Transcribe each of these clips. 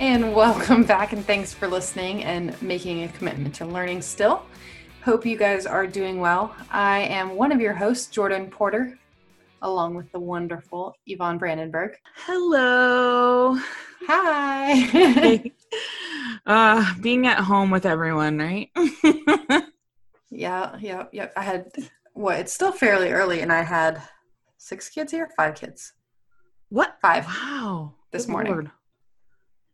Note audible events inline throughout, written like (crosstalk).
And welcome back, and thanks for listening and making a commitment to learning still. Hope you guys are doing well. I am one of your hosts, Jordan Porter, along with the wonderful Yvonne Brandenburg. Hello. Hi. (laughs) uh, being at home with everyone, right? (laughs) yeah, yeah, yeah. I had what? It's still fairly early, and I had six kids here, five kids. What? Five. Wow. This Good morning. Lord.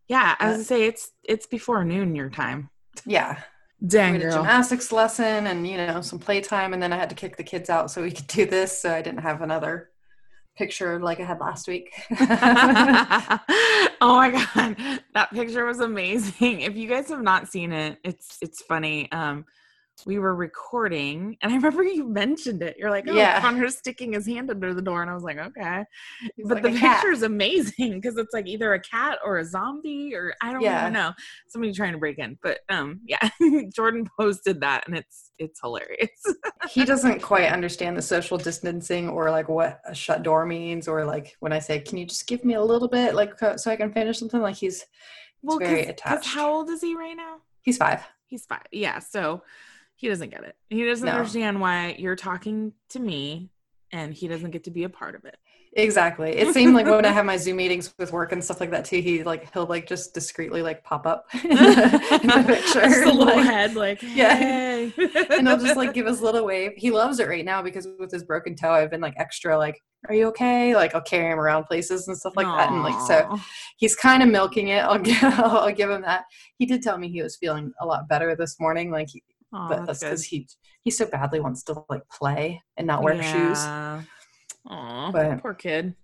Yeah, I was gonna say it's it's before noon your time. Yeah, Dang we had a gymnastics lesson, and you know some playtime, and then I had to kick the kids out so we could do this. So I didn't have another picture like I had last week. (laughs) oh my (laughs) god, that picture was amazing. If you guys have not seen it, it's it's funny. Um, we were recording, and I remember you mentioned it. You're like, "Oh, Yeah. (laughs) Connor's sticking his hand under the door," and I was like, "Okay." He's but like the picture is amazing because it's like either a cat or a zombie or I don't Yeah. even know somebody trying to break in. But um, yeah, (laughs) Jordan posted that, and it's it's hilarious. he doesn't (laughs) quite understand the social distancing or like what a shut door means or like when I say, "Can you just give me a little bit, like so I can finish something?" Like he's well, very attached. how old is he right now? he's five. He's five. Yeah, so he doesn't get it. He doesn't No. understand why you're talking to me, and he doesn't get to be a part of it. Exactly. It seemed like when I have my Zoom meetings with work and stuff like that too, he like he'll like just discreetly like pop up (laughs) in the, in the picture, Just a little like- head, like (laughs) Yeah. and he'll just like give us a little wave. He loves it right now because with his broken toe, I've been like extra like, "Are you okay?" Like I'll carry him around places and stuff like that, and like so he's kind of milking it. I'll (laughs) give I'll give him that. He did tell me he was feeling a lot better this morning, like, he, Aw, but that's because he he so badly wants to like play and not wear shoes. Yeah. Aw, But- poor kid.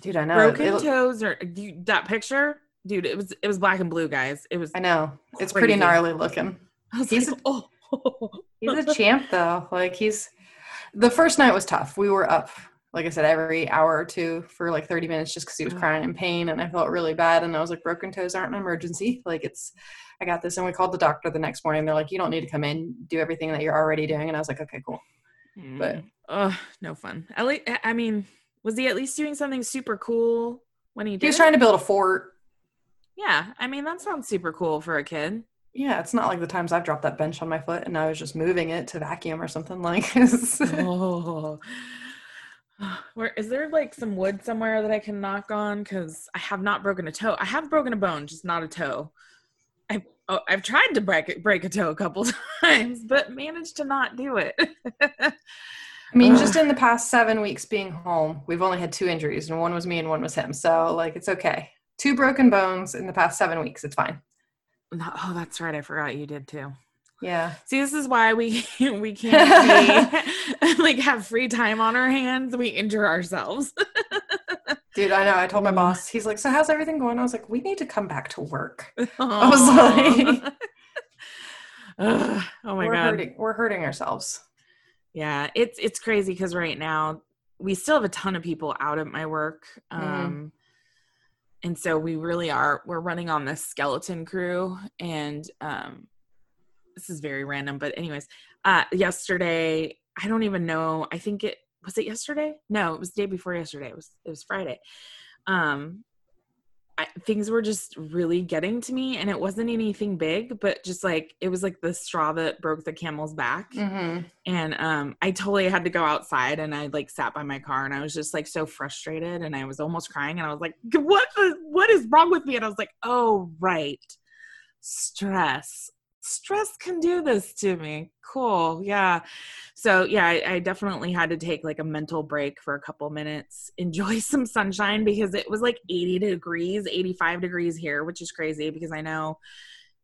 Dude, I know. Broken It- toes or you, that picture, dude. It was it was black and blue, guys. It was. I know it's pretty gnarly looking. (laughs) I was he's like, oh. (laughs) He's a champ though. Like he's the first night was tough. We were up, like I said, every hour or two for like 30 minutes just because he was crying in pain and I felt really bad. And I was like, broken toes aren't an emergency. Like it's I got this. And we called the doctor the next morning. They're like, you don't need to come in, do everything that you're already doing. And I was like, okay, cool. Mm. But- Ugh, no fun. At least, I mean, was he at least doing something super cool when he did? He was trying to build a fort. Yeah, I mean that sounds super cool for a kid. Yeah, it's not like the times I've dropped that bench on my foot and I was just moving it to vacuum or something like (laughs) this. oh. (sighs) Where is there like some wood somewhere that I can knock on? Because I have not broken a toe. I have broken a bone, just not a toe. I've oh, I've tried to break it, break a toe a couple (laughs) times, but managed to not do it. I mean, Ugh. just in the past seven weeks being home, we've only had two injuries, and one was me and one was him. So, like, it's okay. Two broken bones in the past seven weeks. It's fine. Oh, that's right. I forgot you did too. Yeah. See, this is why we (laughs) we can't (laughs) be, like have free time on our hands. We injure ourselves. Dude, I know. I told my Mm. boss, he's like, So, how's everything going? I was like, We need to come back to work. (laughs) I was like- (laughs) oh my we're god. hurting. We're hurting ourselves. Yeah, it's it's crazy because right now we still have a ton of people out at my work. Mhm. Um and so we really are we're running on this skeleton crew and um this is very random, but anyways, uh yesterday, I don't even know, I think it was it yesterday? No, it was the day before yesterday. It was it was Friday. Um I, things were just really getting to me and it wasn't anything big but just like it was like the straw that broke the camel's back Mm-hmm. and um i totally had to go outside and i like sat by my car and i was just like so frustrated and i was almost crying and i was like what the, what is wrong with me and i was like oh right stress stress can do this to me cool yeah so yeah I, I definitely had to take like a mental break for a couple minutes (laughs) enjoy some sunshine because it was like 80 degrees 85 degrees here which is crazy because i know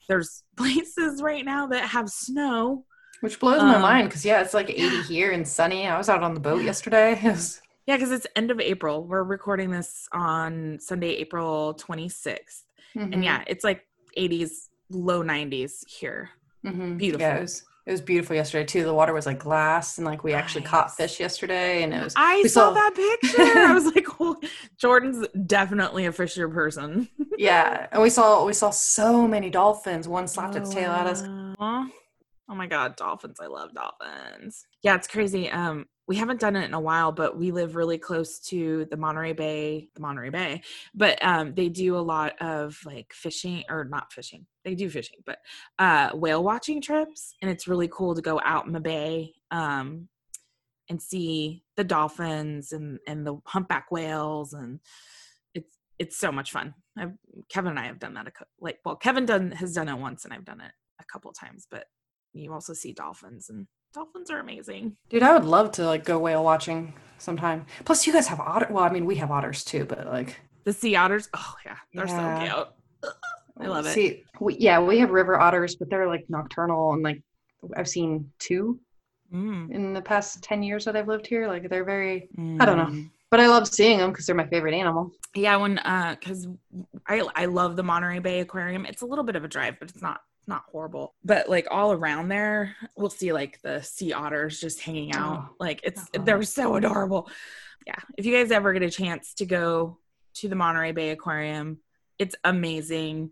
there's (laughs) places right now that have snow Which blows my Um, mind because, yeah, it's like 80 here and sunny. I was out on the boat yesterday. (laughs) Was, Yeah, because it's end of April. We're recording this on Sunday, April 26th. Mhm. And yeah, it's like 80s, low 90s here. Mhm. beautiful. Yeah, it was, It was beautiful yesterday too. The water was like glass, and like we actually caught fish yesterday, and it was. I saw, saw- that picture. I was like, oh, Jordan's definitely a fisher person. (laughs) Yeah, and we saw we saw so many dolphins. One slapped its tail at us. Oh my god, dolphins. I love dolphins. Yeah, it's crazy. Um we haven't done it in a while, but we live really close to the Monterey Bay, the Monterey Bay. But um they do a lot of like fishing or not fishing. They do fishing, but uh whale watching trips and it's really cool to go out in the bay um and see the dolphins and and the humpback whales and it's it's so much fun. I've, Kevin and I have done that a cou- like well Kevin done has done it once and I've done it a couple times, but you also see dolphins and dolphins are amazing. Dude, I would love to like go whale watching sometime. Plus, you guys have otter. Well, I mean, we have otters too, but like The sea otters, oh yeah, they're Yeah. so cute. I love it. See, we, yeah, we have river otters, but they're like nocturnal, and like I've seen two Mm. in the past ten years that I've lived here. Like they're very, I don't know. Mm. but I love seeing them because they're my favorite animal. Yeah, when uh, because I I love the Monterey Bay Aquarium. It's a little bit of a drive, but it's not not horrible. But like all around there, we'll see like the sea otters just hanging out. Oh. Like it's Oh. they're so adorable. Yeah, if you guys ever get a chance to go to the Monterey Bay Aquarium, it's amazing.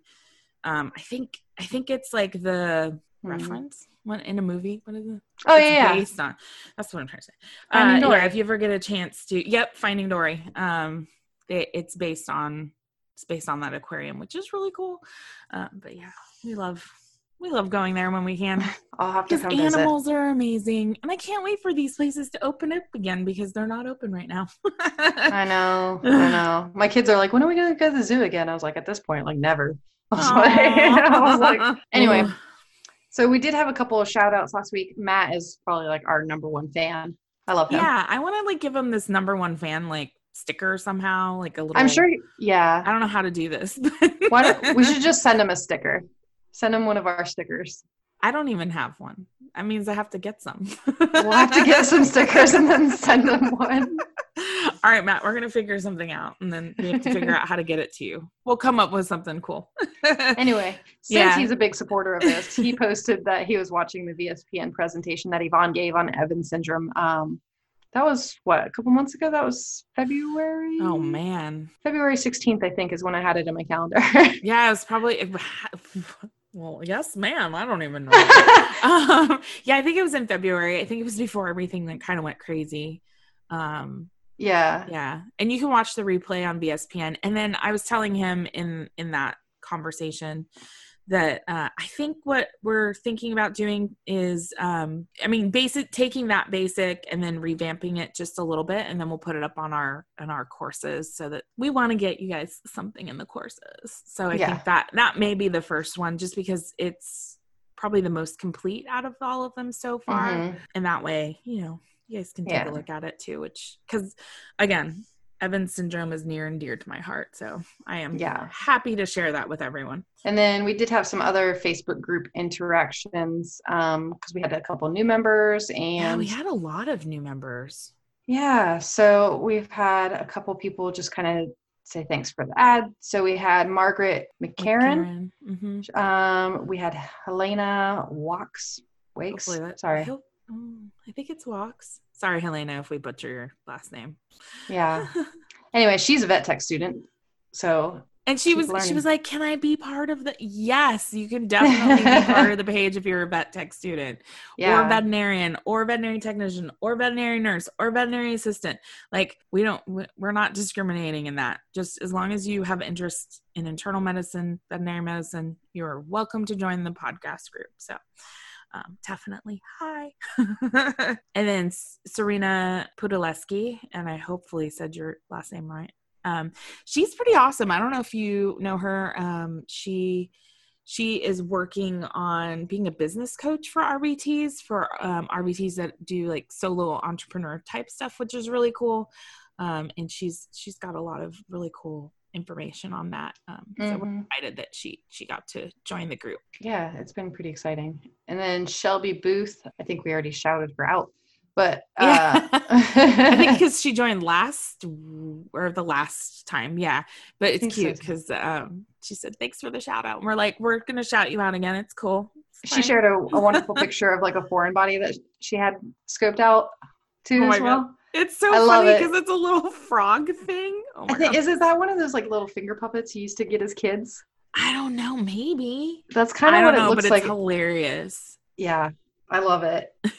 Um, I think I think it's like the Mhm. reference one in a movie. What is it? Oh it's yeah, yeah. based on. That's what I'm trying to say. Finding Uh, Dory. yeah, if you ever get a chance to, yep, Finding Dory. Um, it, it's based on it's based on that aquarium, which is really cool. Uh, but yeah, we love we love going there when we can (laughs) I'll have to come visit. animals are amazing, and I can't wait for these places to open up again because they're not open right now. (laughs) I know, I know. My kids are like, when are we gonna go to the zoo again? I was like, at this point, like never. (laughs) I was like, like- anyway. So we did have a couple of shout outs last week. Matt is probably like our number one fan. I love him. yeah, I want to like give him this number one fan like sticker somehow, like a little. I'm sure. Yeah. I don't know how to do this. Why don't, we should just send him a sticker. Send him one of our stickers. I don't even have one. That means I have to get some. We'll have to get some stickers and then send them one. (laughs) All right, Matt, we're going to figure something out and then we have to figure out how to get it to you. We'll come up with something cool. (laughs) Anyway, since Yeah. he's a big supporter of this, he posted that he was watching the VSPN presentation that Yvonne gave on Evans syndrome. Um, that was what a couple months ago. That was February. oh, man. February 16th, I think, is when I had it in my calendar. (laughs) Yeah, it was probably. Well, yes, ma'am. I don't even (laughs) know. (laughs) um, yeah, I think it was in February. I think it was before everything that kind of went crazy. Um, yeah. yeah and you can watch the replay on VSPN and then i was telling him in in that conversation that uh, i think what we're thinking about doing is um i mean basic taking that basic and then revamping it just a little bit and then we'll put it up on our on our courses so that we want to get you guys something in the courses so i Yeah. think that that may be the first one just because it's probably the most complete out of all of them so far Mhm. and that way you know you guys can take Yeah. a look at it too which because again evans syndrome is near and dear to my heart so i am Yeah. happy to share that with everyone And then we did have some other Facebook group interactions because we had a couple new members yeah and we had a lot of new members Yeah, so we've had a couple people just kind of say thanks for the ad. So we had Margaret McCarran. hmm Um, we had Helena Wax Wakes. Sorry. I, hope, oh, I think it's walks. Sorry helena if we butcher your last name. Yeah. (laughs) Anyway, she's a vet tech student. So and she was she was like can i be part of the yes you can definitely be part of the page if you're a vet tech student or yeah, veterinarian or veterinary technician or veterinary nurse or veterinary assistant. Like we don't we're not discriminating in that. Just as long as you have interest in internal medicine veterinary medicine you're welcome to join the podcast group. So um, definitely hi (laughs) and then serena pudileski and i hopefully said your last name right. Um, she's pretty awesome. I don't know if you know her. Um, she she is working on being a business coach for RVTs for um, RVTs that do like solo entrepreneur type stuff, which is really cool. Um, and she's she's got a lot of really cool information on that. Um, So we're Mhm. excited that she she got to join the group. yeah, it's been pretty exciting. And then Shelby Booth, I think we already shouted her out, but uh, (laughs) I think because she joined last or the last time, yeah. But it's cute because um, she said thanks for the shout out. And we're like, we're gonna shout you out again. It's cool. she shared a, a wonderful picture of like a foreign body that she had scoped out too (laughs) Oh as God. It's so I funny it. because it's a little frog thing. Oh my think god. is, is that one of those like little finger puppets you used to get as kids? I don't know, maybe. That's kind of what it looks but like. hilarious. yeah, I love it. (laughs)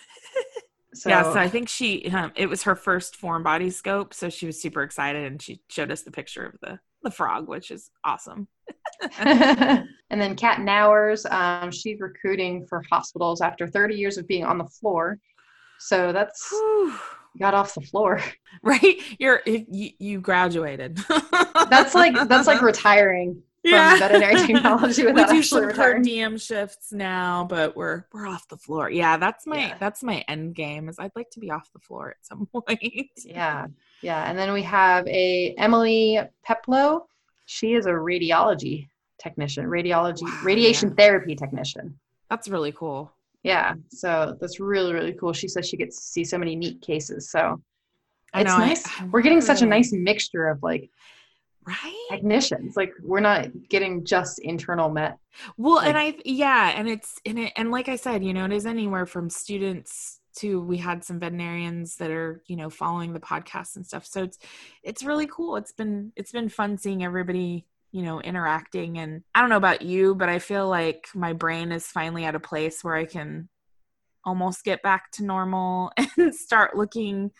So, yeah, so I think she um, it was her first foreign body scope, so she was super excited and she showed us the picture of the the frog, which is awesome. (laughs) and then Kat Nowers, um, she's recruiting for hospitals after 30 years of being on the floor. So that's Whew. Got off the floor. (laughs) (laughs) right? You're you, you graduated. That's like that's like (laughs) retiring from veterinary technology we do actually some per retiring. diem shifts now, but we're we're off the floor. Yeah, that's my Yeah. that's my end game. Is I'd like to be off the floor at some point. Yeah, yeah. And then we have a Emily Peplow. She is a radiology technician, radiology Wow, radiation yeah. therapy technician. That's really cool. Yeah, so that's really really cool. She says she gets to see so many neat cases. So I it's know. Nice. I We're getting such a nice mixture of like right. technicians. Like we're not getting just internal met. Well, and I yeah, and it's and it and like I said, you know, it is anywhere from students to we had some veterinarians that are you know following the podcast and stuff. So it's it's really cool. It's been it's been fun seeing everybody you know interacting and I don't know about you, but I feel like my brain is finally at a place where I can almost get back to normal (laughs) and start looking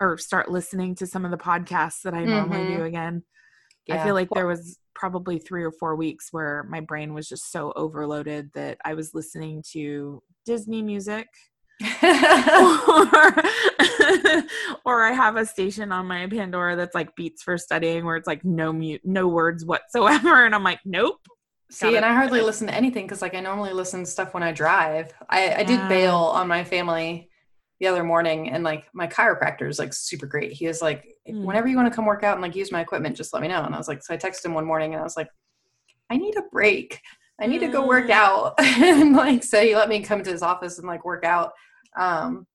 or start listening to some of the podcasts that I normally Mhm. do again. I feel like there was probably three or four weeks where my brain was just so overloaded that I was listening to Disney music or, (laughs) or I have a station on my Pandora that's like beats for studying where it's like no mute no words whatsoever and I'm like nope See, and I hardly listen to anything because like I normally listen to stuff when I drive. I, I did bail on my family the other morning and like my chiropractor is like super great. He was like, Mm. whenever you want to come work out and like use my equipment, just let me know. And I was like, so I texted him one morning and I was like, I need a break. I need to go work Mm. out. (laughs) and like so he let me come to his office and like work out. Um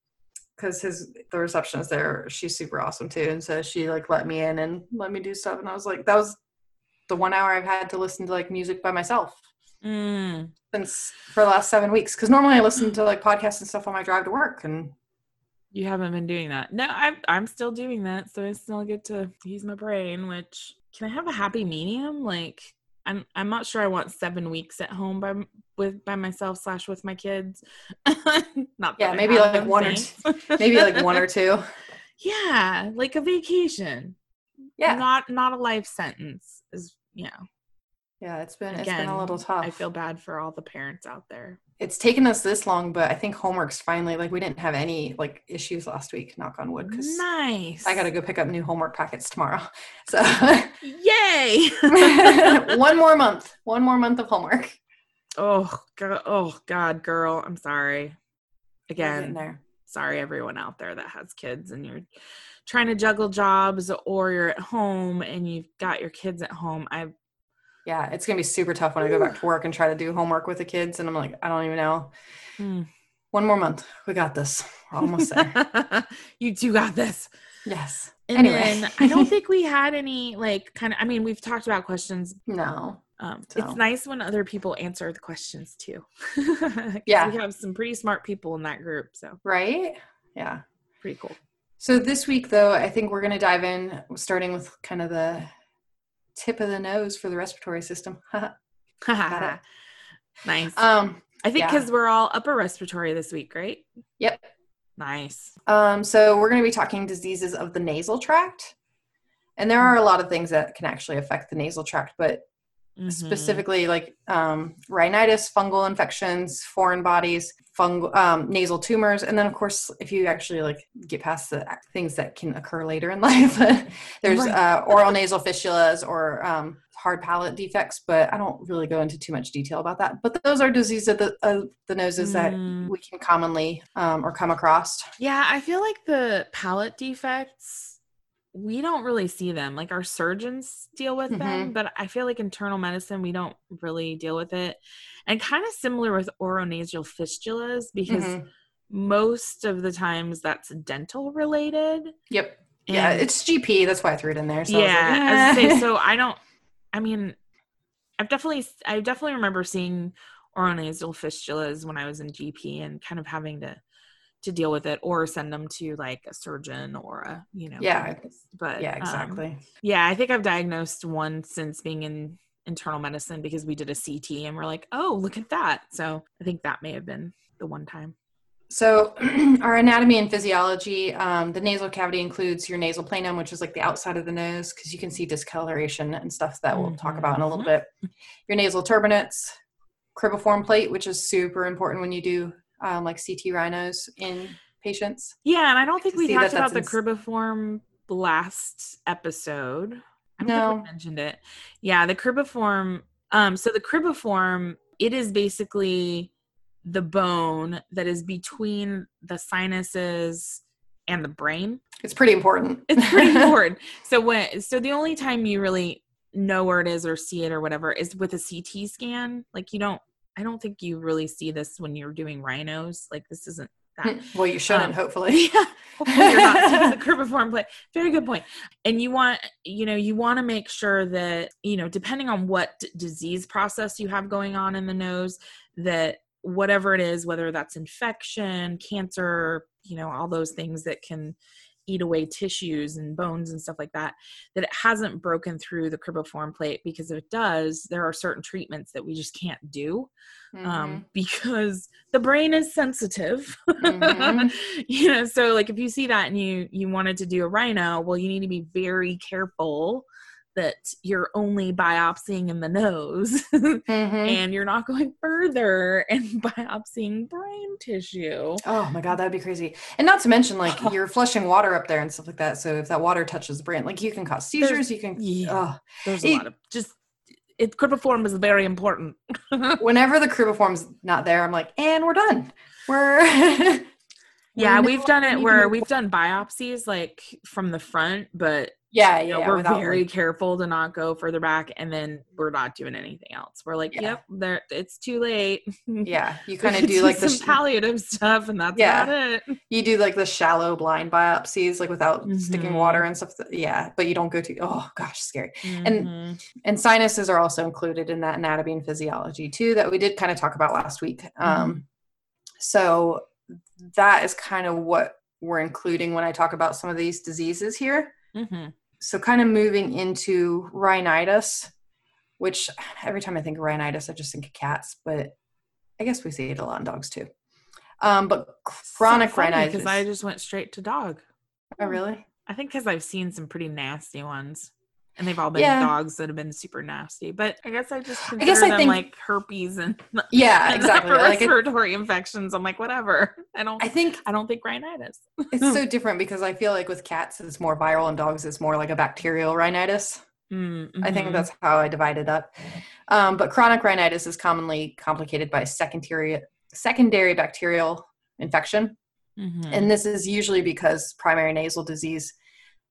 because his the receptionist there, she's super awesome too. And so she like let me in and let me do stuff. And I was like, that was the one hour I've had to listen to like music by myself Mm. since for the last seven weeks. Because normally I listen to like podcasts and stuff on my drive to work, and you haven't been doing that no I'm, I'm still doing that so I still get to use my brain which can I have a happy medium like I'm I'm not sure I want seven weeks at home by with by myself slash with my kids. (laughs) not Yeah, maybe like them, one or thanks. maybe like one or two. (laughs) (laughs) yeah, like a vacation. Yeah, not not a life sentence. Is you know yeah. It's been it's again. been a little tough. I feel bad for all the parents out there. It's taken us this long, but I think homework's finally like we didn't have any like issues last week. Knock on wood, because Nice. I got to go pick up new homework packets tomorrow. So Yay! (laughs) one more (laughs) month, one more month of homework. oh god, oh god, girl, I'm sorry. Again, there. sorry everyone out there that has kids and you're trying to juggle jobs or you're at home and you've got your kids at home. I Yeah, it's gonna be super tough when I go back to work and try to do homework with the kids, and I'm like, I don't even know. Hmm. One more month, we got this. We're almost there. (laughs) you two got this. yes. And Anyway. then I don't think we had any like kind of I mean we've talked about questions. (laughs) No. Um So. it's nice when other people answer the questions too. (laughs) Yeah. We have some pretty smart people in that group, so Right? Yeah. pretty cool. So this week, though, I think we're going to dive in, starting with kind of the tip of the nose for the respiratory system. (laughs) (laughs) nice. um, I think yeah. because we're all upper respiratory this week, right? Yep. Nice. um, so we're going to be talking diseases of the nasal tract, and there are a lot of things that can actually affect the nasal tract, but Mhm. specifically like um, rhinitis, fungal infections, foreign bodies, fungal um, nasal tumors, and then of course, if you actually like get past the things that can occur later in (laughs) life, there's Right. uh, oral nasal fistulas or um, hard palate defects. But I don't really go into too much detail about that. But those are diseases of the, of the noses that Mm. we can commonly um, or come across. Yeah, I feel like the palate defects, we don't really see them. Like our surgeons deal with Mm-hmm. them, but I feel like internal medicine, we don't really deal with it. And kind of similar with oronasal fistulas because Mhm. most of the times that's dental related. Yep. Yeah, it's GP. That's why I threw it in there. So I was like, yeah, I was "Eh." say, so (laughs) I don't. I mean, I've definitely, I definitely remember seeing oronasal fistulas when I was in GP and kind of having to to deal with it or send them to like a surgeon or a you know Yeah. but Yeah, um, exactly. yeah i think i've diagnosed one since being in internal medicine because we did a ct and we're like oh look at that so i think that may have been the one time So, (clears throat) our anatomy and physiology, um, the nasal cavity includes your nasal planum, which is like the outside of the nose, because you can see discoloration and stuff that we'll talk about in a little bit. Your nasal turbinates, cribriform plate, which is super important when you do um, like CT rhinos in patients. yeah and i don't think we talked that about the ins- cribiform last episode i don't No. think we mentioned it yeah the cribiform um so the cribiform it is basically the bone that is between the sinuses and the brain It's pretty important. it's pretty (laughs) important so when so the only time you really know where it is or see it or whatever is with a ct scan like you don't i don't think you really see this when you're doing rhinos like this isn't that (laughs) well, you shouldn't, Um, hopefully. (laughs) yeah hopefully you're not seeing the (laughs) plate very good point. point and you want you know you want to make sure that you know depending on what d- disease process you have going on in the nose that whatever it is whether that's infection cancer you know all those things that can eat away tissues and bones and stuff like that that it hasn't broken through the cribiform plate because if it does there are certain treatments that we just can't do um, because the brain is sensitive. Mhm. (laughs) you know, so like if you see that and you you wanted to do a rhino, well, you need to be very careful that you're only biopsying in the nose (laughs) Mhm. and you're not going further and (laughs) biopsying brain tissue. Oh my god, that'd be crazy. And not to mention, like (sighs) you're flushing water up there and stuff like that. So if that water touches the brain, like you can cause seizures. There's- you can. yeah. Oh. There's a It- lot of just it cribiform is very important. (laughs) Whenever the cribiform's not there, I'm like, and we're done. We're yeah, we we've done it where we've done biopsies like from the front, but yeah, you yeah. know, we're very like- careful to not go further back and then we're not doing anything else we're like Yeah. yep there it's too late (laughs) yeah, you kind of could do like the some sh- palliative stuff and that's Yeah. about it you do like the shallow blind biopsies, like without sticking Mhm. water and stuff. that- yeah, but you don't go to. Oh gosh, scary. And- Mhm. And sinuses are also included in that anatomy and physiology too, that we did kind of talk about last week. Um, so that is kind of what we're including when I talk about some of these diseases here. Mhm. So kind of moving into rhinitis, which every time I think of rhinitis, I just think of cats, but I guess we see it a lot in dogs too. Um, but chronic rhinitis. because i just went straight to dog oh, really? i think because i've seen some pretty nasty ones and they've all been Yeah. dogs that have been super nasty but i guess i just consider guess I them think- like herpes and, (laughs) (laughs) Yeah, and (laughs) exactly. Like it, respiratory infections i'm like whatever i don't I think i don't think rhinitis it's so different because I feel like with cats it's more viral and dogs it's more like a bacterial rhinitis. Mm, I think that's how I divide it up. Um, but chronic rhinitis is commonly complicated by secondary secondary bacterial infection, Mhm. and this is usually because primary nasal disease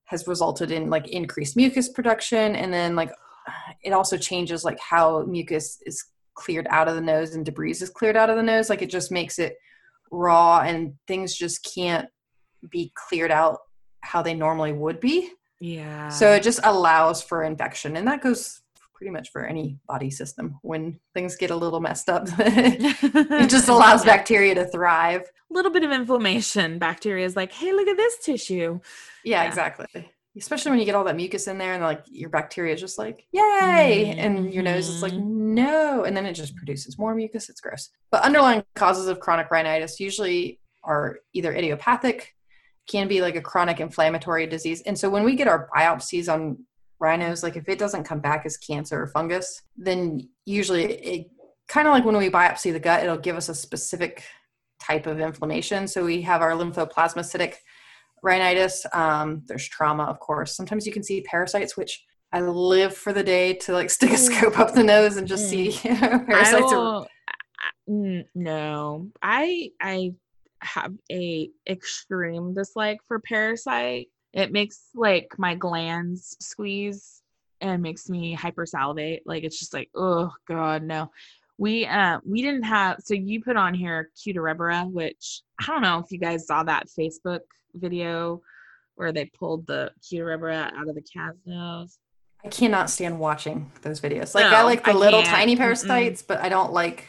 has resulted in like increased mucus production, and then like it also changes like how mucus is cleared out of the nose and debris is cleared out of the nose. Like it just makes it raw, and things just can't be cleared out how they normally would be. yeah So it just allows for infection, and that goes pretty much for any body system. When things get a little messed up, (laughs) (laughs) it just allows bacteria to thrive. A little bit of inflammation bacteria is like hey look at this tissue Yeah, Yeah. exactly. Especially when you get all that mucus in there, and like your bacteria is just like yay, and your nose is like Mhm. no, and then it just produces more mucus. It's gross. But underlying causes of chronic rhinitis usually are either idiopathic, can be like a chronic inflammatory disease. And so when we get our biopsies on rhinos, like if it doesn't come back as cancer or fungus, then usually it kind of like when we biopsy the gut, it'll give us a specific type of inflammation. So we have our lymphoplasmacytic rhinitis. Um, there's trauma, of course. Sometimes you can see parasites, which I live for the day to like (laughs) stick a scope up the nose and just see I parasites. Are, will, I- mm, no, I I have a extreme dislike for parasite. It makes like my glands squeeze and makes me hypersalivate. Like it's just like, oh god, no. We uh we didn't have so you put on here Cuterebra, which I don't know if you guys saw that Facebook video where they pulled the Cuterebra out of the cat's nose. I cannot stand watching those videos. Like I like the I little can't. tiny Mm-mm. parasites, but I don't like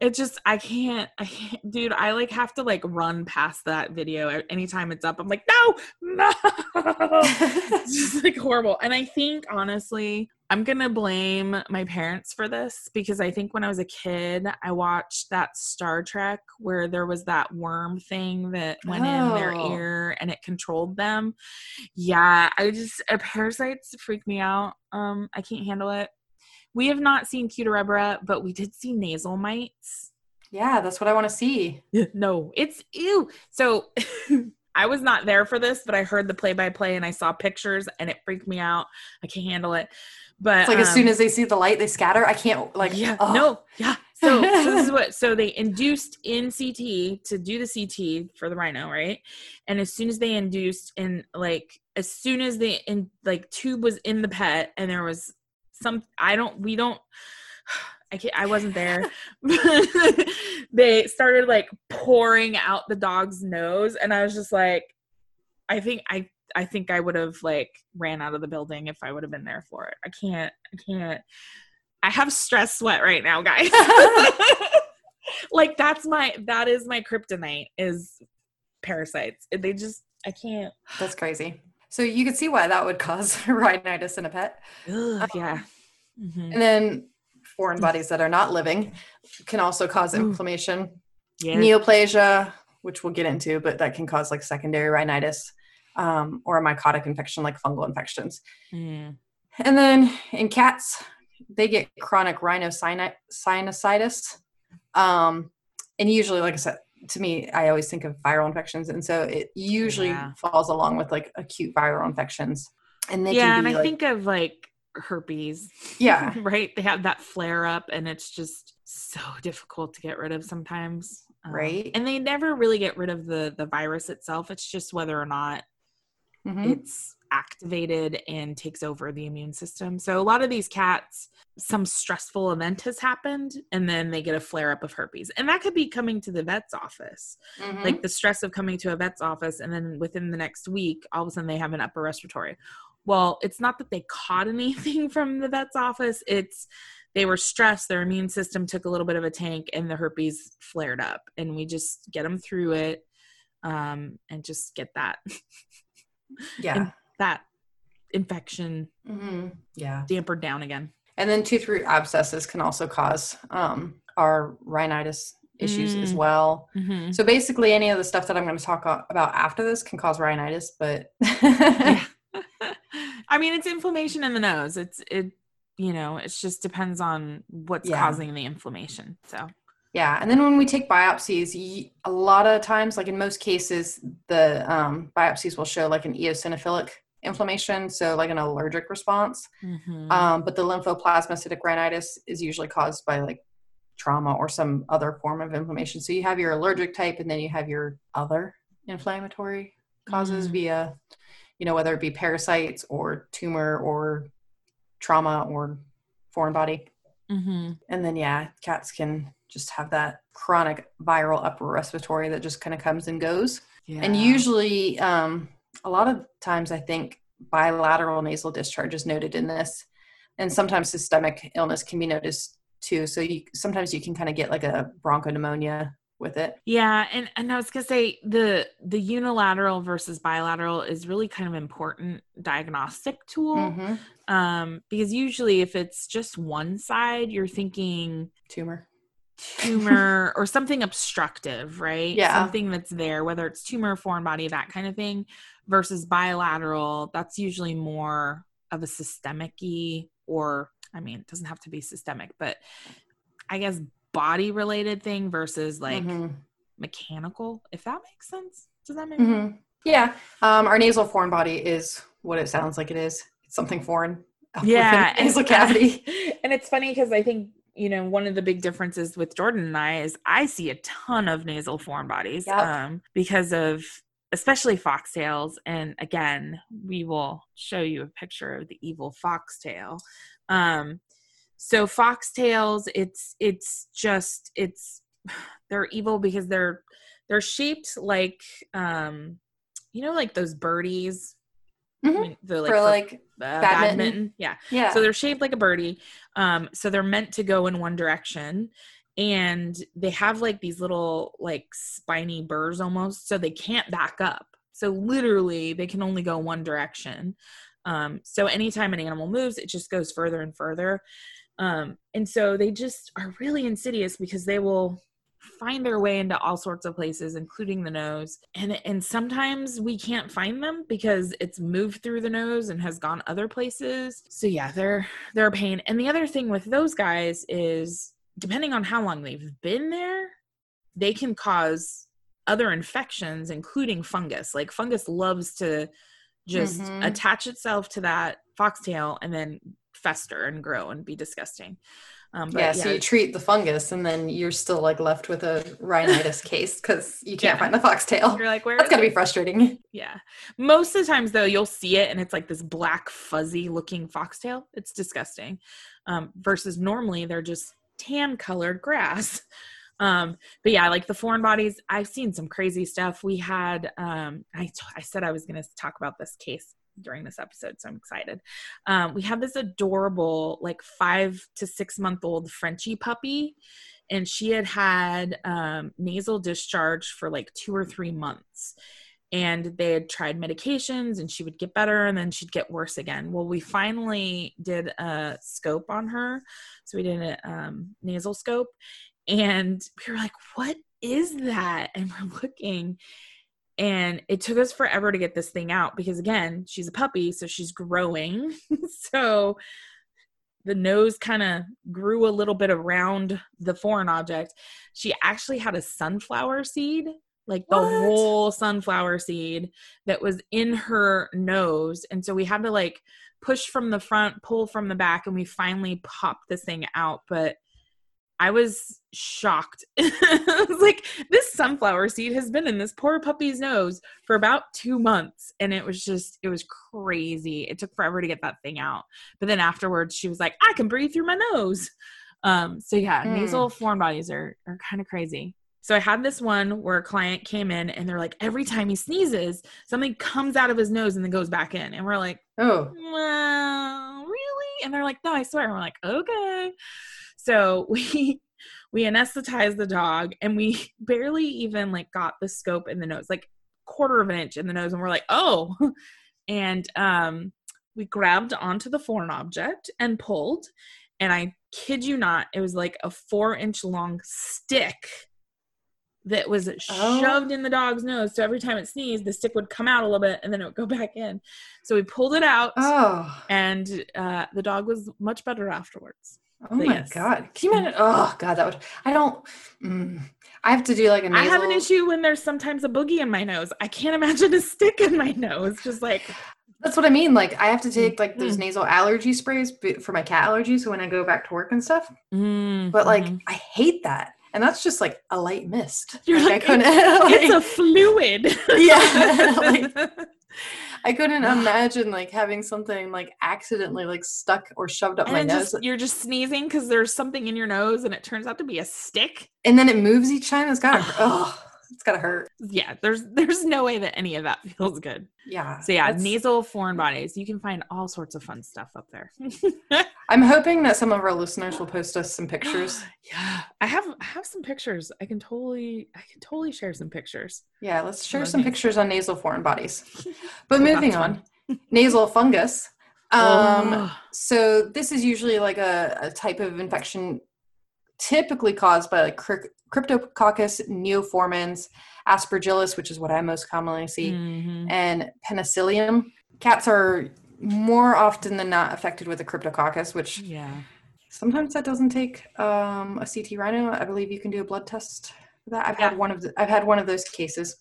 it just I can't I can't dude I like have to like run past that video anytime it's up. I'm like no no. (laughs) It's just like horrible. And I think honestly I'm gonna blame my parents for this because I think when I was a kid I watched that Star Trek where there was that worm thing that went in their Oh. ear and it controlled them. Yeah I just uh, parasites freak me out. Um I can't handle it we have not seen Cuterebra, but we did see nasal mites. yeah, that's what I want to see. No, it's ew. So (laughs) I was not there for this, but I heard the play by play and I saw pictures and it freaked me out. I can't handle it. But It's like as um, soon as they see the light, they scatter. I can't like yeah, no, yeah. So, so this is (laughs) what so they induced in CT to do the CT for the rhino, right? And as soon as they induced in like as soon as they in like tube was in the pet and there was some I don't we don't (sighs) I can't, I wasn't there. (laughs) (laughs) they started like pouring out the dog's nose and I was just like I think I I think I would have like ran out of the building if I would have been there for it. I can't I can't I have stress sweat right now, guys. (laughs) like that's my that is my kryptonite is parasites. They just I can't. That's crazy. So you can see why that would cause (laughs) rhinitis in a pet. Ugh, yeah. Mhm. And then foreign bodies that are not living can also cause Ooh. inflammation. Yeah. Neoplasia, which we'll get into, but that can cause like secondary rhinitis um, or a mycotic infection like fungal infections. Mm. And then in cats, they get chronic rhinosinusitis. Um, and usually, like I said, to me, I always think of viral infections. And so it usually Yeah. falls along with like acute viral infections. And they yeah, can and I like, think of like herpes. Yeah. (laughs) right. They have that flare up, and it's just so (laughs) difficult to get rid of sometimes. Um, Right. And they never really get rid of the the virus itself. It's just whether or not Mhm. it's activated and takes over the immune system. So a lot of these cats, some stressful event has happened, and then they get a flare up of herpes, and that could be coming to the vet's office Mhm. like the stress of coming to a vet's office and then within the next week all of a sudden they have an upper respiratory well it's not that they caught (laughs) anything from the vet's office it's they were stressed their immune system took a little bit of a tank and the herpes flared up and we just get them through it um, and just get that (laughs) yeah. that infection Mhm. Yeah. dampered down again And then tooth root abscesses can also cause um, our rhinitis issues as Mm. well. mm-hmm. So basically, any of the stuff that I'm going to talk about after this can cause rhinitis, but (laughs) i mean it's inflammation in the nose it's it you know it just depends on what's Yeah. causing the inflammation so yeah. And then when we take biopsies, a lot of times, like in most cases, the um, biopsies will show like an eosinophilic inflammation, so like an allergic response. Mhm. Um, but the lymphoplasmacytic rhinitis is usually caused by like trauma or some other form of inflammation. So you have your allergic type, and then you have your other inflammatory causes Mm. via, you know, whether it be parasites or tumor or trauma or foreign body. Mhm. And then, yeah, cats can just have that chronic viral upper respiratory that just kind of comes and goes. And usually, um, a lot of times, I think bilateral nasal discharge is noted in this, and sometimes systemic illness can be noticed too. So you sometimes you can kind of get like a bronchopneumonia with it. yeah and and i was gonna say the the unilateral versus bilateral is really kind of important diagnostic tool Mhm. um because usually if it's just one side you're thinking Tumor. Tumor (laughs) or something obstructive, right? Yeah. Something that's there, whether it's tumor, foreign body, that kind of thing, versus bilateral, that's usually more of a systemic or, I mean, it doesn't have to be systemic, but I guess body related thing versus like Mhm. mechanical, if that makes sense. Does that make sense? Mhm. Yeah. Um, our nasal foreign body is what it sounds like it is. It's something foreign. (laughs) Yeah. the nasal cavity. (laughs) and it's funny because I think you know one of the big differences with Jordan and I is I see a ton of nasal foreign bodies Yep. um, because of especially foxtails. And again, we will show you a picture of the evil foxtail. Um, so foxtails, it's it's just it's (sighs) they're evil because they're they're shaped like um, you know like those birdies. I Mhm. they're like For for, like, uh, badminton. badminton. Yeah. yeah. So they're shaped like a birdie. Um, so they're meant to go in one direction. and they have like these little like spiny burrs almost so they can't back up so literally they can only go one direction um, so anytime an animal moves it just goes further and further um, and so they just are really insidious because they will find their way into all sorts of places including the nose. And and sometimes we can't find them because it's moved through the nose and has gone other places. So yeah they're they're a pain. And the other thing with those guys is depending on how long they've been there they can cause other infections including fungus. Like fungus loves to just Mhm. attach itself to that foxtail and then fester and grow and be disgusting um, but yeah, so you treat the fungus and then you're still like left with a rhinitis (laughs) case because you can't Yeah. find the foxtail. you're like where That's gotta it? be frustrating. Yeah. Most of the times though, you'll see it and it's like this black fuzzy looking foxtail. It's disgusting. Um, versus normally they're just tan colored grass. (laughs) Um, but yeah, like the foreign bodies, I've seen some crazy stuff. We had, um, I, t- I said I was going to talk about this case during this episode, so I'm excited. Um, we had this adorable, like five to six month old Frenchie puppy, and she had had um, nasal discharge for like two or three months. And they had tried medications and she would get better and then she'd get worse again. Well we finally did a scope on her. So we did a um, nasal scope. And we were like what is that? And we're (laughs) looking and it took us forever to get this thing out because again she's a puppy so she's growing. (laughs) So the nose kind of grew a little bit around the foreign object. She actually had a sunflower seed like the whole sunflower seed that was in her nose. And so we had to like push from the front pull from the back and we finally popped this thing out. But i was shocked (laughs) i was like this sunflower seed has been in this poor puppy's nose for about two months and it was just it was crazy it took forever to get that thing out but then afterwards she was like i can breathe through my nose um so yeah Hmm. nasal foreign bodies are are kind of crazy so I had this one where a client came in and they're like, every time he sneezes, something comes out of his nose and then goes back in. And we're like, Oh, well, really? And they're like, no, I swear. And we're like, okay. So (laughs) we we anesthetized the dog and we (laughs) barely even like got the scope in the nose, like quarter of an inch in the nose. And we're like, oh. (laughs) And um we grabbed onto the foreign object and pulled. And I kid you not, it was like a four inch long stick that was Oh. shoved in the dog's nose. So every time it sneezed, the stick would come out a little bit and then it would go back in. So we pulled it out oh, and uh, the dog was much better afterwards. Oh my yes. god! Can you imagine? Oh god, that would. I don't. Mm, I have to do like a nasal. I have an issue when there's sometimes a boogie in my nose. I can't imagine a (laughs) stick in my nose. Just like, That's what I mean. Like I have to take like those Mm. nasal allergy sprays for my cat allergies. So when I go back to work and stuff. mm, But like mhm. I hate that, and that's just like a light mist. You're Like, like, I couldn't. it's (laughs) a fluid. (laughs) Yeah, like- I couldn't (sighs) imagine like having something like accidentally like stuck or shoved up and my nose, just, you're just sneezing because there's something in your nose and it turns out to be a stick. and then it moves each time. It's gotta. (sighs) oh, it's gotta hurt. Yeah, there's there's no way that any of that (laughs) feels good. Yeah. So yeah, nasal foreign bodies. You can find all sorts of fun stuff up there. (laughs) I'm hoping that some of our listeners will post us some pictures. (gasps) yeah, I have I have some pictures. I can totally I can totally share some pictures. Yeah, let's share some pictures on nasal foreign bodies. (laughs) But moving on, nasal fungus. (gasps) Um, Oh. so this is usually like a, a type of infection typically caused by like cryp- cryptococcus neoformans aspergillus which is what i most commonly see Mhm. and penicillium cats are more often than not affected with a cryptococcus which Yeah. sometimes that doesn't take um, a ct rhino i believe you can do a blood test for that i've Yeah. had one of the, i've had one of those cases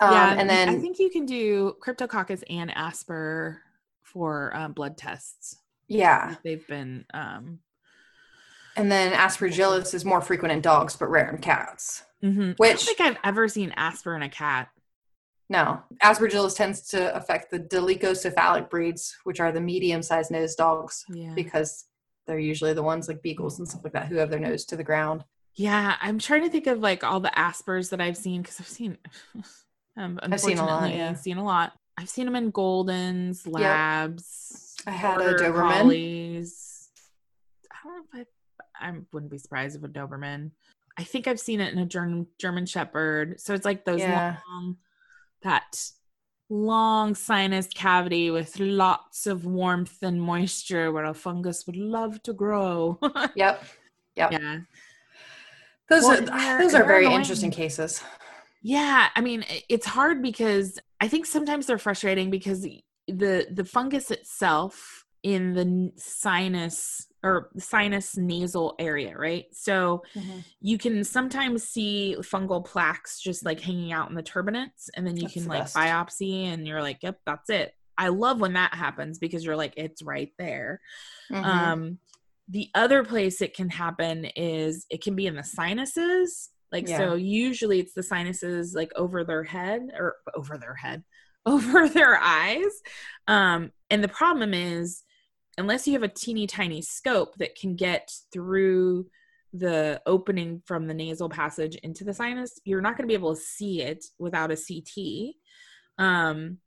um, yeah, and then I think you can do cryptococcus and Asper for um, blood tests. yeah They've been um, and then aspergillus is more frequent in dogs but rare in cats mhm. I don't think I've ever seen Asper in a cat. No, aspergillus tends to affect the dolichocephalic breeds, which are the medium-sized nosed dogs, Yeah. because they're usually the ones like beagles and stuff like that who have their nose to the ground. Yeah, I'm trying to think of like all the Aspers that I've seen because I've seen, (laughs) um, I've seen a lot, yeah. seen a lot. I've seen them in Goldens, Labs. I had a Doberman. Collies. I don't know if I. I wouldn't be surprised if a Doberman. I think I've seen it in a German German Shepherd. So it's like those Yeah. long, that long sinus cavity with lots of warmth and moisture where a fungus would love to grow. (laughs) Yep. Yep. yeah. Those Well, are those are very annoying. interesting cases. Yeah, I mean it's hard because I think sometimes they're frustrating because the the fungus itself in the sinus or sinus nasal area, right? So you can sometimes see fungal plaques just like hanging out in the turbinates and then you That's can the like best. biopsy and you're like, "Yep, that's it." I love when that happens because you're like it's right there. Mhm. Um, the other place it can happen is it can be in the sinuses. Like Yeah. so, usually it's the sinuses like over their head or over their head, (laughs) over their eyes. Um, and the problem is, unless you have a teeny tiny scope that can get through the opening from the nasal passage into the sinus, you're not going to be able to see it without a CT. Um,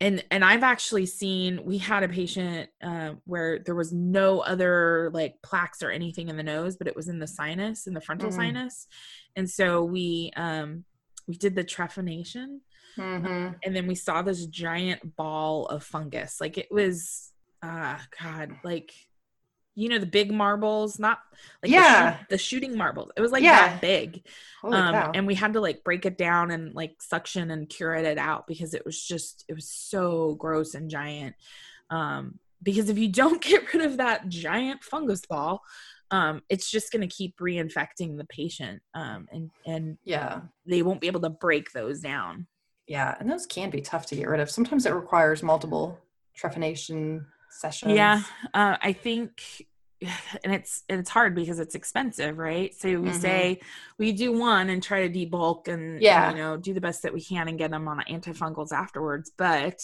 and and I've actually seen we had a patient uh, where there was no other like plaques or anything in the nose, but it was in the sinus, in the frontal Mm. sinus, and so we um we did the trephination, Mhm. and then we saw this giant ball of fungus, like it was uh God, like you know the big marbles, not like the, Yeah. the shooting marbles. It was like Yeah. that big Holy um cow. and we had to like break it down and like suction and curette it out because it was just it was so gross and giant um because if you don't (laughs) get rid of that giant fungus ball um it's just going to keep reinfecting the patient um and and yeah. they won't be able to break those down Yeah. And those can be tough to get rid of. Sometimes it requires multiple trephination sessions. yeah uh i think (sighs) and it's and it's hard because it's expensive right so we Mhm. say we do one and try to debulk and Yeah. you know do the best that we can and get them on antifungals afterwards but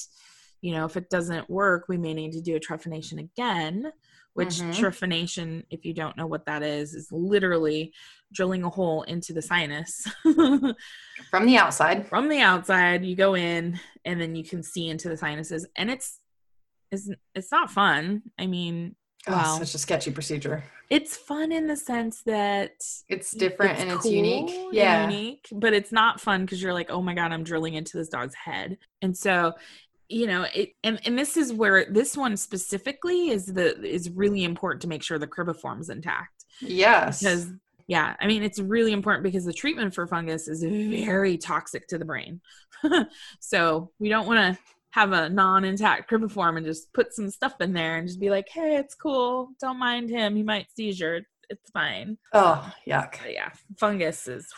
you know if it doesn't work we may need to do a trephination again which Mhm. trephination if you don't know what that is is literally drilling a hole into the sinus (laughs) From the outside. from the outside you go in and then you can see into the sinuses and it's it's, it's not fun i mean Oh, Wow. such a sketchy procedure. it's fun in the sense that It's different and it's cool unique. and Yeah. unique, but it's not fun because you're like, oh my god, I'm drilling into this dog's head, and so you know it and, and this is where this one specifically is the is really important to make sure the cribiform is intact Yes. because yeah i mean it's really important because the treatment for fungus is very toxic to the brain (laughs) so we don't want to have a non-intact cribiform and just put some stuff in there and just be like hey it's cool don't mind him he might seizure it's fine oh, yuck. but yeah fungus is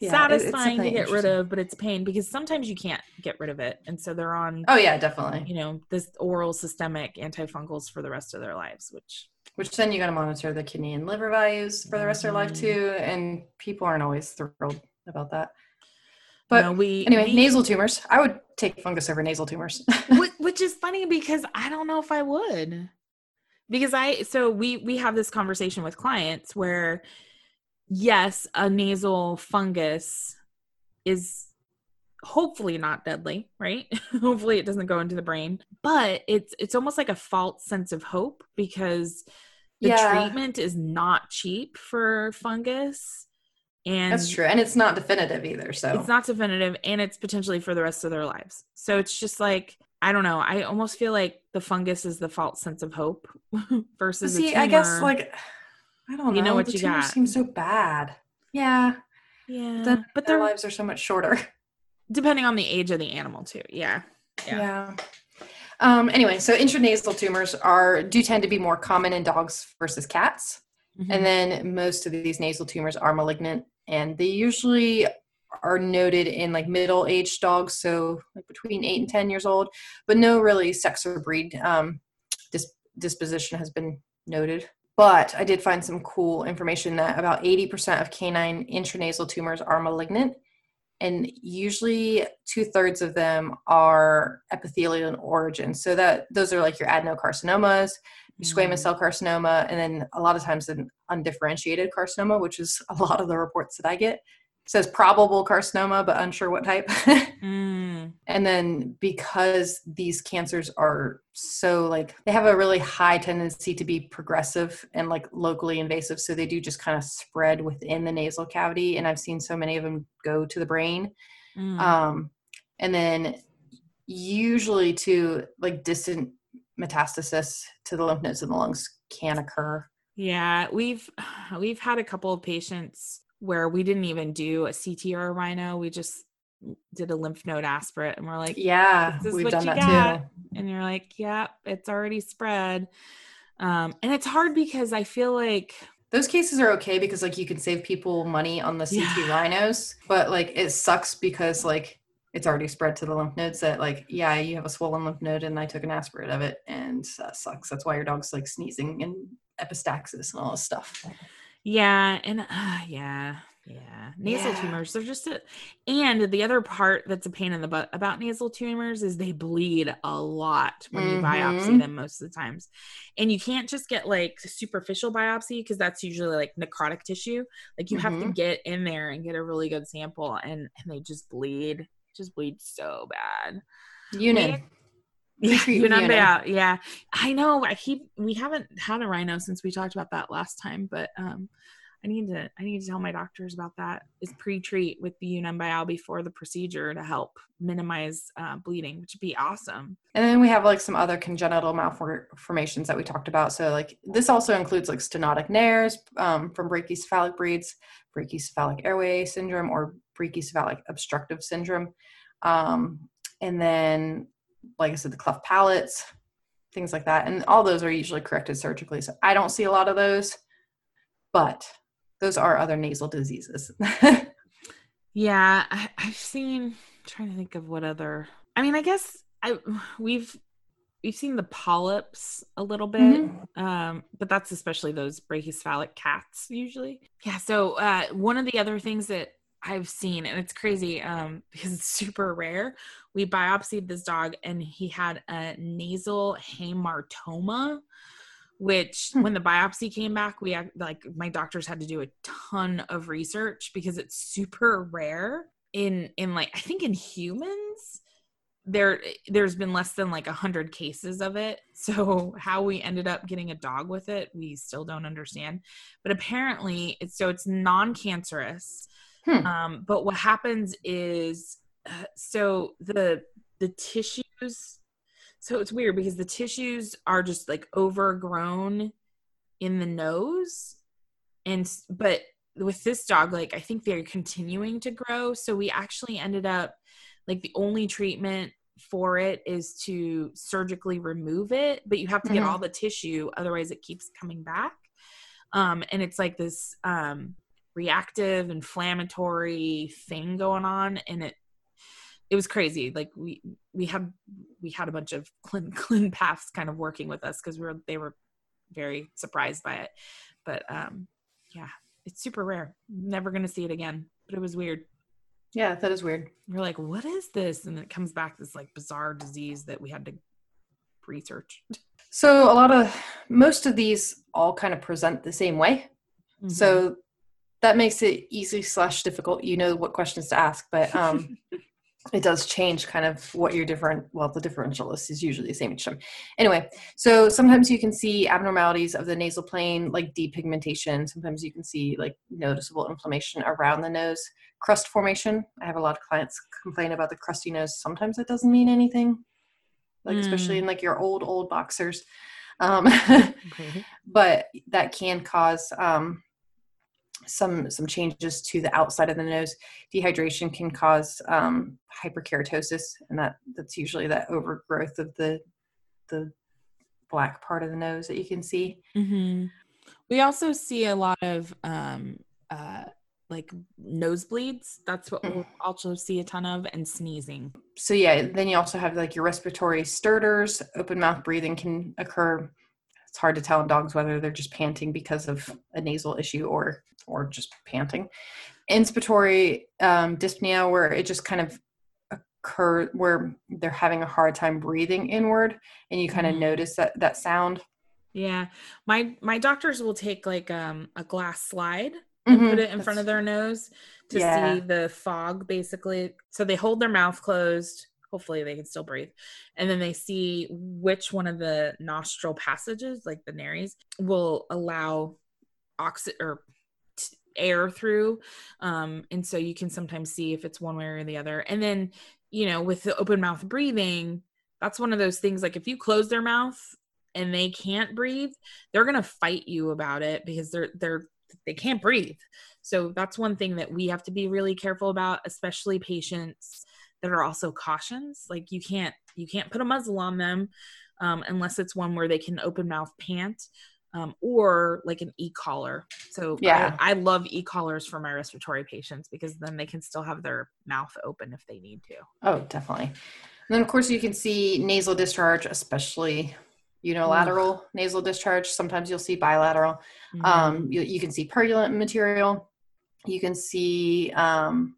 Yeah, satisfying to get rid of but it's pain because sometimes you can't get rid of it and so they're on Oh, yeah, definitely. you know this oral systemic antifungals for the rest of their lives which Which then you got to monitor the kidney and liver values for the rest of their life Mhm. too, and people aren't always thrilled about that. But we anyway, we- nasal tumors. I would take fungus over nasal tumors. (laughs) which, which is funny because I don't know if I would. Because I so we we have this conversation with clients where yes, a nasal fungus is hopefully not deadly, right? (laughs) hopefully it doesn't go into the brain, but it's it's almost like a false sense of hope because the Yeah. treatment is not cheap for fungus and That's true, and it's not definitive either. So it's not definitive and it's potentially for the rest of their lives so it's just like i don't know i almost feel like the fungus is the false sense of hope (laughs) versus see. I guess like I don't know. You know what the you tumors got. Seems so bad. Yeah, yeah then but their they're lives are so much shorter. (laughs) depending on the age of the animal too yeah Yeah. Yeah. Um, anyway, so intranasal tumors are do tend to be more common in dogs versus cats. Mhm. And then most of these nasal tumors are malignant and they usually are noted in like middle aged dogs, so like between eight and 10 years old, but no really sex or breed um, dis- disposition has been noted. But I did find some cool information that about 80% of canine intranasal tumors are malignant. And usually two thirds of them are epithelial in origin. So that those are like your adenocarcinomas, squamous Mm. cell carcinoma, and then a lot of times an undifferentiated carcinoma, which is a lot of the reports that I get. says probable carcinoma, but unsure what type. (laughs) Mm. and then because these cancers are so like they have a really high tendency to be progressive and like locally invasive, so they do just kind of spread within the nasal cavity. And I've seen so many of them go to the brain. Mm. Um, and then usually to like distant metastasis to the lymph nodes in the lungs can occur. Yeah, we've we've had a couple of patients where we didn't even do a CT or a rhino. We just did a lymph node aspirate, and we're like, Yeah, This is we've what done you that got. too. and you're like, yeah, it's already spread. Um, and it's hard because I feel like Those cases are okay because like you can save people money on the CT Yeah. rhinos, but like it sucks because like it's already spread to the lymph nodes that like yeah you have a swollen lymph node and I took an aspirate of it and that sucks. That's why your dog's like sneezing and epistaxis and all this stuff. Yeah, and uh, yeah, yeah, nasal Yeah. tumors. They're just a, and the other part that's a pain in the butt about nasal tumors is they bleed a lot when you biopsy Mhm. them most of the times, and you can't just get like superficial biopsy because that's usually like necrotic tissue. Like you have to Mm-hmm. get in there and get a really good sample, and and they just bleed, just bleed so bad. Yunnan. Yeah, Pre-treat you know, Vienna. yeah, yeah. I know. I keep. We haven't had a rhino since we talked about that last time, but um, I need to. I need to tell my doctors about that. Is pre-treat with the Yunnan Baiyao before the procedure to help minimize uh, bleeding, which would be awesome. And then we have like some other congenital malformations that we talked about. So like this also includes like stenotic nares um, from brachycephalic breeds, brachycephalic airway syndrome, or brachycephalic obstructive syndrome. Um, and then, like I said, the cleft palates, things like that. And all those are usually corrected surgically. So I don't see a lot of those, but those are other nasal diseases. (laughs) Yeah, I, I've seen. trying to think of what other. I mean, I guess I we've we've seen the polyps a little bit, Mhm. um, but that's especially those brachycephalic cats usually. Yeah. So uh, one of the other things that I've seen, and it's crazy um, (laughs) because it's super rare. We biopsied this dog, and he had a nasal hamartoma, which Hmm. when the biopsy came back, we had, like my doctors had to do a ton of research because it's super rare in in like I think in humans there there's been less than like a hundred cases of it (laughs) so how we ended up getting a dog with it we still don't understand but apparently it's so it's non-cancerous Hmm. um, but what happens is uh, so the the tissues so it's weird because the tissues are just like overgrown in the nose and but with this dog like i think they're continuing to grow so we actually ended up like the only treatment for it is to surgically remove it but you have to get Mhm. all the tissue otherwise it keeps coming back um and it's like this um reactive inflammatory thing going on and it it was crazy. Like we we had we had a bunch of (laughs) clin clin paths kind of working with us because we were they were very surprised by it. But um yeah it's super rare. Never gonna see it again. But it was weird. Yeah, that is weird. we're like what is this? And it comes back this like bizarre disease that we had to research. So a lot of most of these all kind of present the same way. Mhm. So that makes it easy slash difficult. You know what questions to ask, but um, (laughs) it does change kind of what your different. Well, the differential list is usually the same each time. Anyway, so sometimes you can see abnormalities of the nasal planum, like depigmentation. Sometimes you can see like noticeable inflammation around the nose, crust formation. I have a lot of clients complain about the crusty nose. Sometimes it doesn't mean anything, like especially Mm. in like your old old boxers. Um, okay. (laughs) but that can cause um, some some changes to the outside of the nose. Dehydration can cause um, hyperkeratosis, and that that's usually that overgrowth of the the black part of the nose that you can see. hmm We also see a lot of um uh like nosebleeds. That's what we'll also see a ton of, and sneezing. So yeah, then you also have like your respiratory sturders. Open mouth breathing can occur. It's hard to tell in dogs whether they're just panting because of a nasal issue or or just panting. Inspiratory um, dyspnea, where it just kind of occur where they're having a hard time breathing inward, and you kind of Mhm. notice that that sound. Yeah, my my doctors will take like um a glass slide and Mhm, put it in front of their nose to Yeah. see the fog basically. So they hold their mouth closed. Hopefully they can still breathe. And then they see which one of the nostril passages, like the nares, will allow oxygen or air through. Um, and so you can sometimes see if it's one way or the other. And then, you know, with the open mouth breathing, that's one of those things like if you close their mouth and they can't breathe, they're gonna fight you about it because they're they're they can't breathe. So that's one thing that we have to be really careful about, especially patients that are also cautions. Like you can't you can't put a muzzle on them um, unless it's one where they can open mouth pant um, or like an e-collar. So Yeah. I, I love e-collars for my respiratory patients because then they can still have their mouth open if they need to. Oh, definitely. And then, of course, you can see nasal discharge, especially unilateral nasal discharge. Sometimes you'll see bilateral. Mhm. Um, you, you can see purulent material. You can see um,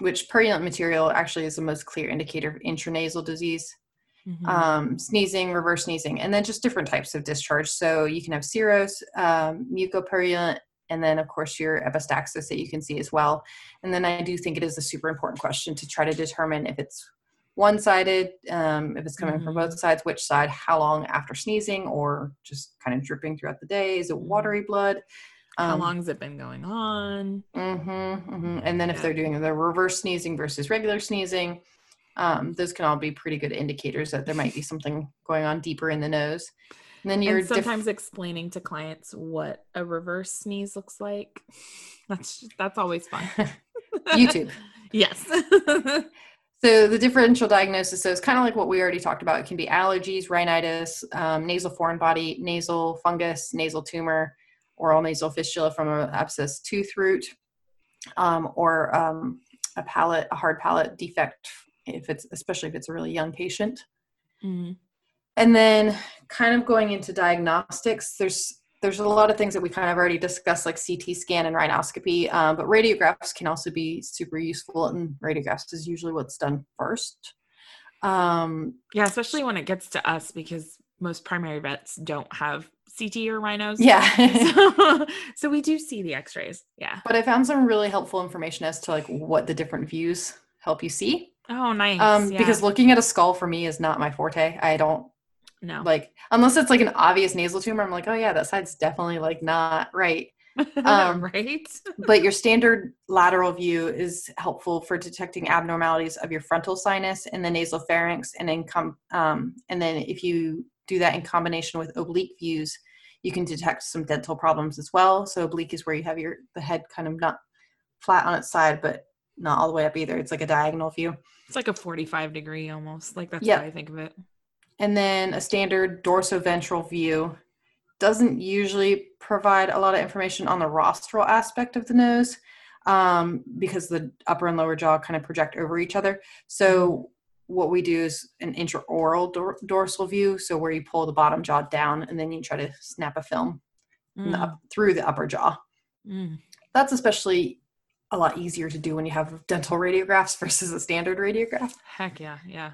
which purulent material actually is the most clear indicator of intranasal disease. Mhm. Um, sneezing, reverse sneezing, and then just different types of discharge. So you can have serous, um, mucopurulent, and then of course your epistaxis that you can see as well. And then I do think it is a super important question to try to determine if it's one-sided, um, if it's coming from Mhm. both sides, which side, how long after sneezing, or just kind of dripping throughout the day. Is it watery blood? How Um, long has it been going on? Mm-hmm, hmm And then if Yeah. they're doing the reverse sneezing versus regular sneezing, um, those can all be pretty good indicators that there might be (laughs) something going on deeper in the nose. And then you're and sometimes explaining to clients what a reverse sneeze looks like. That's that's always fun. (laughs) YouTube. (laughs) yes. So the differential diagnosis so it's kind of like what we already talked about. It can be allergies, rhinitis, um, nasal foreign body, nasal fungus, nasal tumor, oral nasal fistula from an abscess tooth root, um, or um, a palate, a hard palate defect, if it's especially if it's a really young patient. Mhm. And then kind of going into diagnostics, there's there's a lot of things that we kind of already discussed, like CT scan and rhinoscopy, um, but radiographs can also be super useful, and radiographs is usually what's done first. Um, Yeah, especially when it gets to us because most primary vets don't have CT or rhinos. yeah, (laughs) So, so we do see the x-rays. Yeah. but I found some really helpful information as to like what the different views help you see. Oh, nice. Um, yeah. Because looking at a skull for me is not my forte. I don't no. like unless it's like an obvious nasal tumor. I'm like, oh yeah, that side's definitely like not right. (laughs) um, right. but your standard lateral view is helpful for detecting abnormalities of your frontal sinus and the nasal pharynx and then com- um, and then if you do that in combination with oblique views you can detect some dental problems as well so oblique is where you have your the head kind of not flat on its side but not all the way up either it's like a diagonal view It's like a 45 degree almost. Like that's Yep. how I think of it. and then a standard dorsoventral view doesn't usually provide a lot of information on the rostral aspect of the nose um, because the upper and lower jaw kind of project over each other. So what we do is an intraoral dor- dorsal view, so where you pull the bottom jaw down and then you try to snap a film the Mm, up- through the upper jaw. mm. That's especially a lot easier to do when you have dental radiographs (laughs) versus a standard radiograph. Heck yeah. Yeah.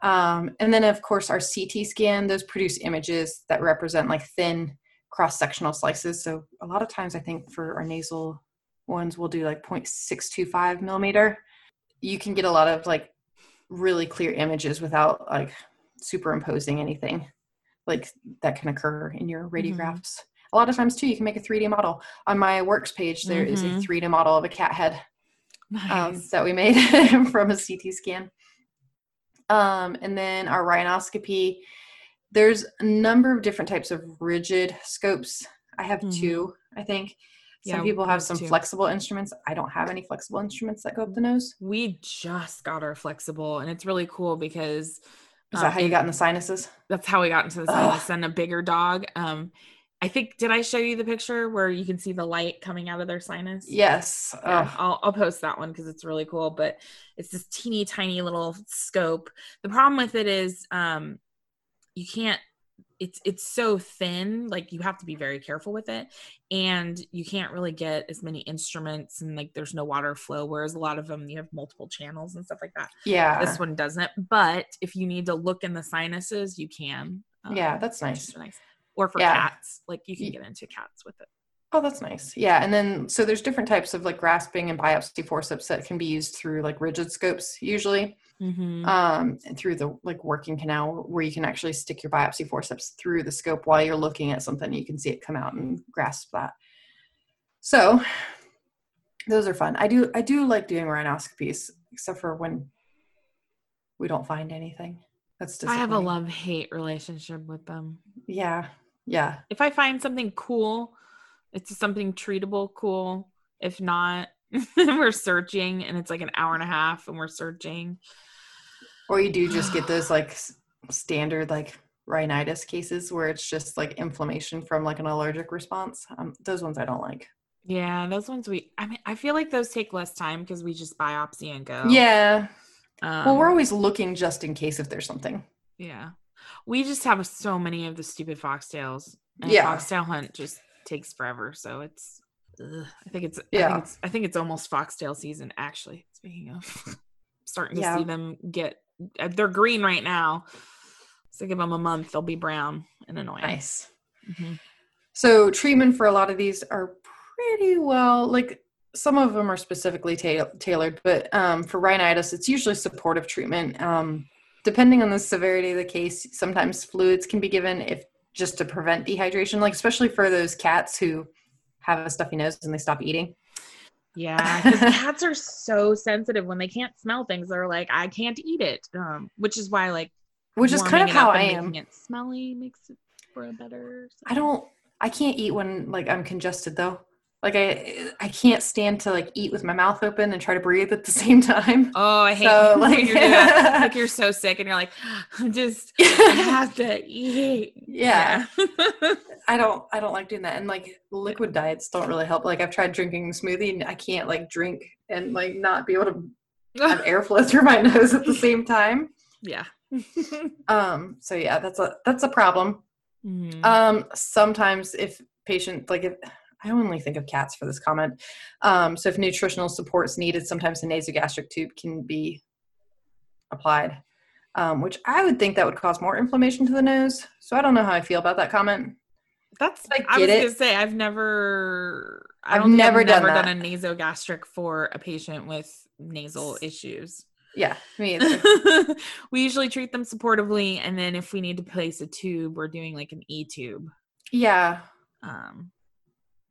Um, and then, of course, our CT scan, those produce images that represent like thin cross sectional slices. So, a lot of times, I think for our nasal ones, we'll do like 0.625 millimeter. You can get a lot of like really clear images without like superimposing anything like that can occur in your radiographs. A lot of times, too, you can make a 3D model. On my works page, there is Mhm. a 3D model of a cat head Nice. um, that we made (laughs) from a CT scan. Um, and then our rhinoscopy. There's a number of different types of rigid scopes. I have Mhm. two, I think. Some Yeah, people have some two. flexible instruments. I don't have any flexible instruments that go up the nose. we just got our flexible and it's really cool because Is um, that how you got in the sinuses? that's how we got into the Ugh. sinus and a bigger dog. Um, I think did I show you the picture where you can see the light coming out of their sinus? Yes. Yeah, I'll, I'll post that one because it's really cool. But it's this teeny tiny little scope. The problem with it is um, you can't. It's it's so thin. Like you have to be very careful with it, and you can't really get as many instruments and like there's no water flow. Whereas a lot of them you have multiple channels and stuff like that. yeah. This one doesn't. But if you need to look in the sinuses, you can. um, yeah, that's nice. nice. Or for Yeah. cats, like you can get into cats with it. Oh, that's nice. Yeah, and then so there's different types of like grasping and biopsy forceps that can be used through like rigid scopes usually, Mm-hmm. um, and through the like working canal where you can actually stick your biopsy forceps through the scope while you're looking at something. You can see it come out and grasp that. So those are fun. I do I do like doing rhinoscopies, except for when we don't find anything. That's I have a love hate relationship with them. Yeah, yeah, If I find something cool, it's something treatable cool. If not, (laughs) we're searching and it's like an hour and a half and we're searching. Or you do just get those like standard like rhinitis cases where it's just like inflammation from like an allergic response. Um, those ones I don't like. Yeah, those ones we I mean I feel like those take less time because we just biopsy and go. Yeah. Um, Well, we're always looking just in case if there's something. yeah. We just have so many of the stupid foxtails. And Yeah. foxtail hunt just takes forever. So it's ugh, I think it's I Yeah. think it's I think it's almost foxtail season actually. Speaking of (laughs) starting to Yeah. see them get uh, they're green right now. So give them a month, they'll be brown and annoying. Nice. Mhm. So treatment for a lot of these are pretty well like some of them are specifically ta- tailored, but um, for rhinitis, it's usually supportive treatment. Um, depending on the severity of the case, sometimes fluids can be given if just to prevent dehydration, like especially for those cats who have a stuffy nose and they stop eating. Yeah, (laughs) cats are so sensitive when they can't smell things. They're like, I can't eat it. Um, which is why like Which is kind of how I am. It smelly makes it for a better. I don't. I can't eat when like I'm congested though. Like I I can't stand to like eat with my mouth open and try to breathe at the (laughs) same time. Oh, I hate So, like- you do that. like you're (laughs) so sick and you're like, I just (laughs) I have to eat. Yeah. Yeah. I don't I don't like doing that. And like liquid diets don't really help. Like I've tried drinking smoothie and I can't like drink and like not be able to have airflow through my nose at the same time. yeah. Um so yeah, that's a that's a problem. Mhm. Um sometimes if patient like if I only think of cats for this comment. Um so if nutritional support's needed, sometimes a nasogastric tube can be applied. Um, which I would think that would cause more inflammation to the nose. So I don't know how I feel about that comment. That's I I, was it. gonna say I've never I I've don't never I've done never done a nasogastric for a patient with nasal issues. Yeah, me (laughs) we usually treat them supportively and then if we need to place a tube, we're doing like an E tube. yeah. Um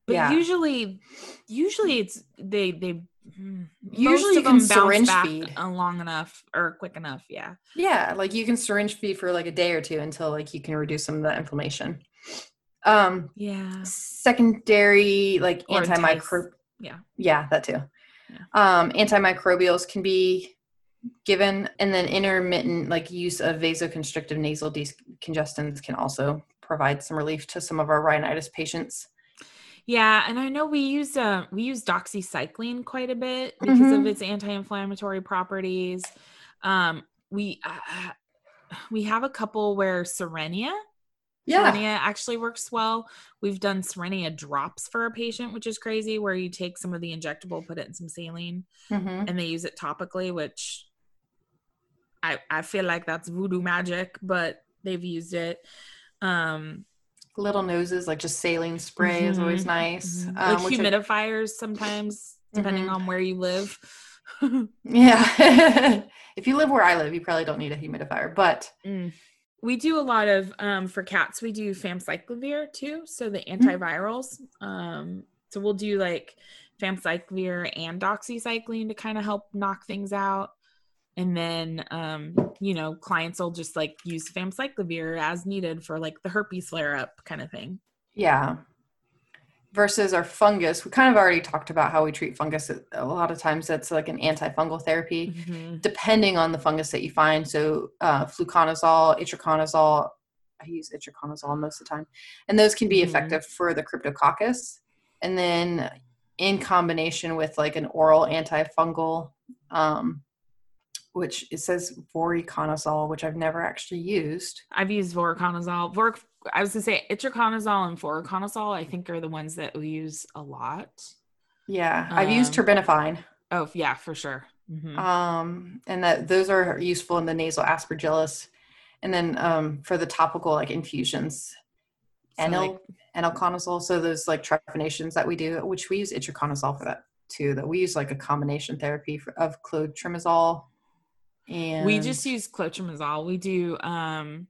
but Yeah. usually usually it's they they mm, Usually you can syringe feed. long enough or quick enough, yeah. Yeah, like you can syringe feed for like a day or two until like you can reduce some of the inflammation. Um Yeah. secondary like Or antimicro entice. Yeah. yeah, that too. Yeah. Um antimicrobials can be given and then intermittent like use of vasoconstrictive nasal decongestants can also provide some relief to some of our rhinitis patients. Yeah, and I know we use uh we use doxycycline quite a bit because of Mhm. its anti-inflammatory properties. Um we uh, (sighs) we have a couple where Cerenia Yeah. Cerenia actually works well. We've done Cerenia drops for a patient, which is crazy, where you take some of the injectable, put it in some saline, hmm and they use it topically, which I I feel like that's voodoo magic, but they've used it. Um Little noses, like just saline spray is always Mhm, nice. mhm. Um, like I- humidifiers sometimes, depending Mhm. on where you live. (laughs) Yeah. (laughs) if you live where I live, you probably don't need a humidifier, but Mm. We do a lot of um for cats. We do famciclovir too, so the antivirals. Um, so we'll do like famciclovir and doxycycline to kind of help knock things out. And then, um, you know, clients will just like use famciclovir as needed for like the herpes flare up kind of thing. yeah. Versus our fungus, we kind of already talked about how we treat fungus. A lot of times that's like an antifungal therapy, Mhm. depending on the fungus that you find. So, uh, fluconazole, itraconazole, I use itraconazole most of the time, and those can be Mhm. effective for the cryptococcus. And then, in combination with like an oral antifungal, um, which it says voriconazole, which I've never actually used. I've used voriconazole. Vor- I was gonna say itraconazole and voriconazole. I think are the ones that we use a lot. Yeah, I've used Um, terbinafine, Oh yeah, for sure. Mhm. um, and that those are useful in the nasal aspergillus. And then um, for the topical like infusions, So, and like. So those like trephinations that we do, which we use itraconazole for that too. That we use like a combination therapy for, of clotrimazole and we just use clotrimazole. We do um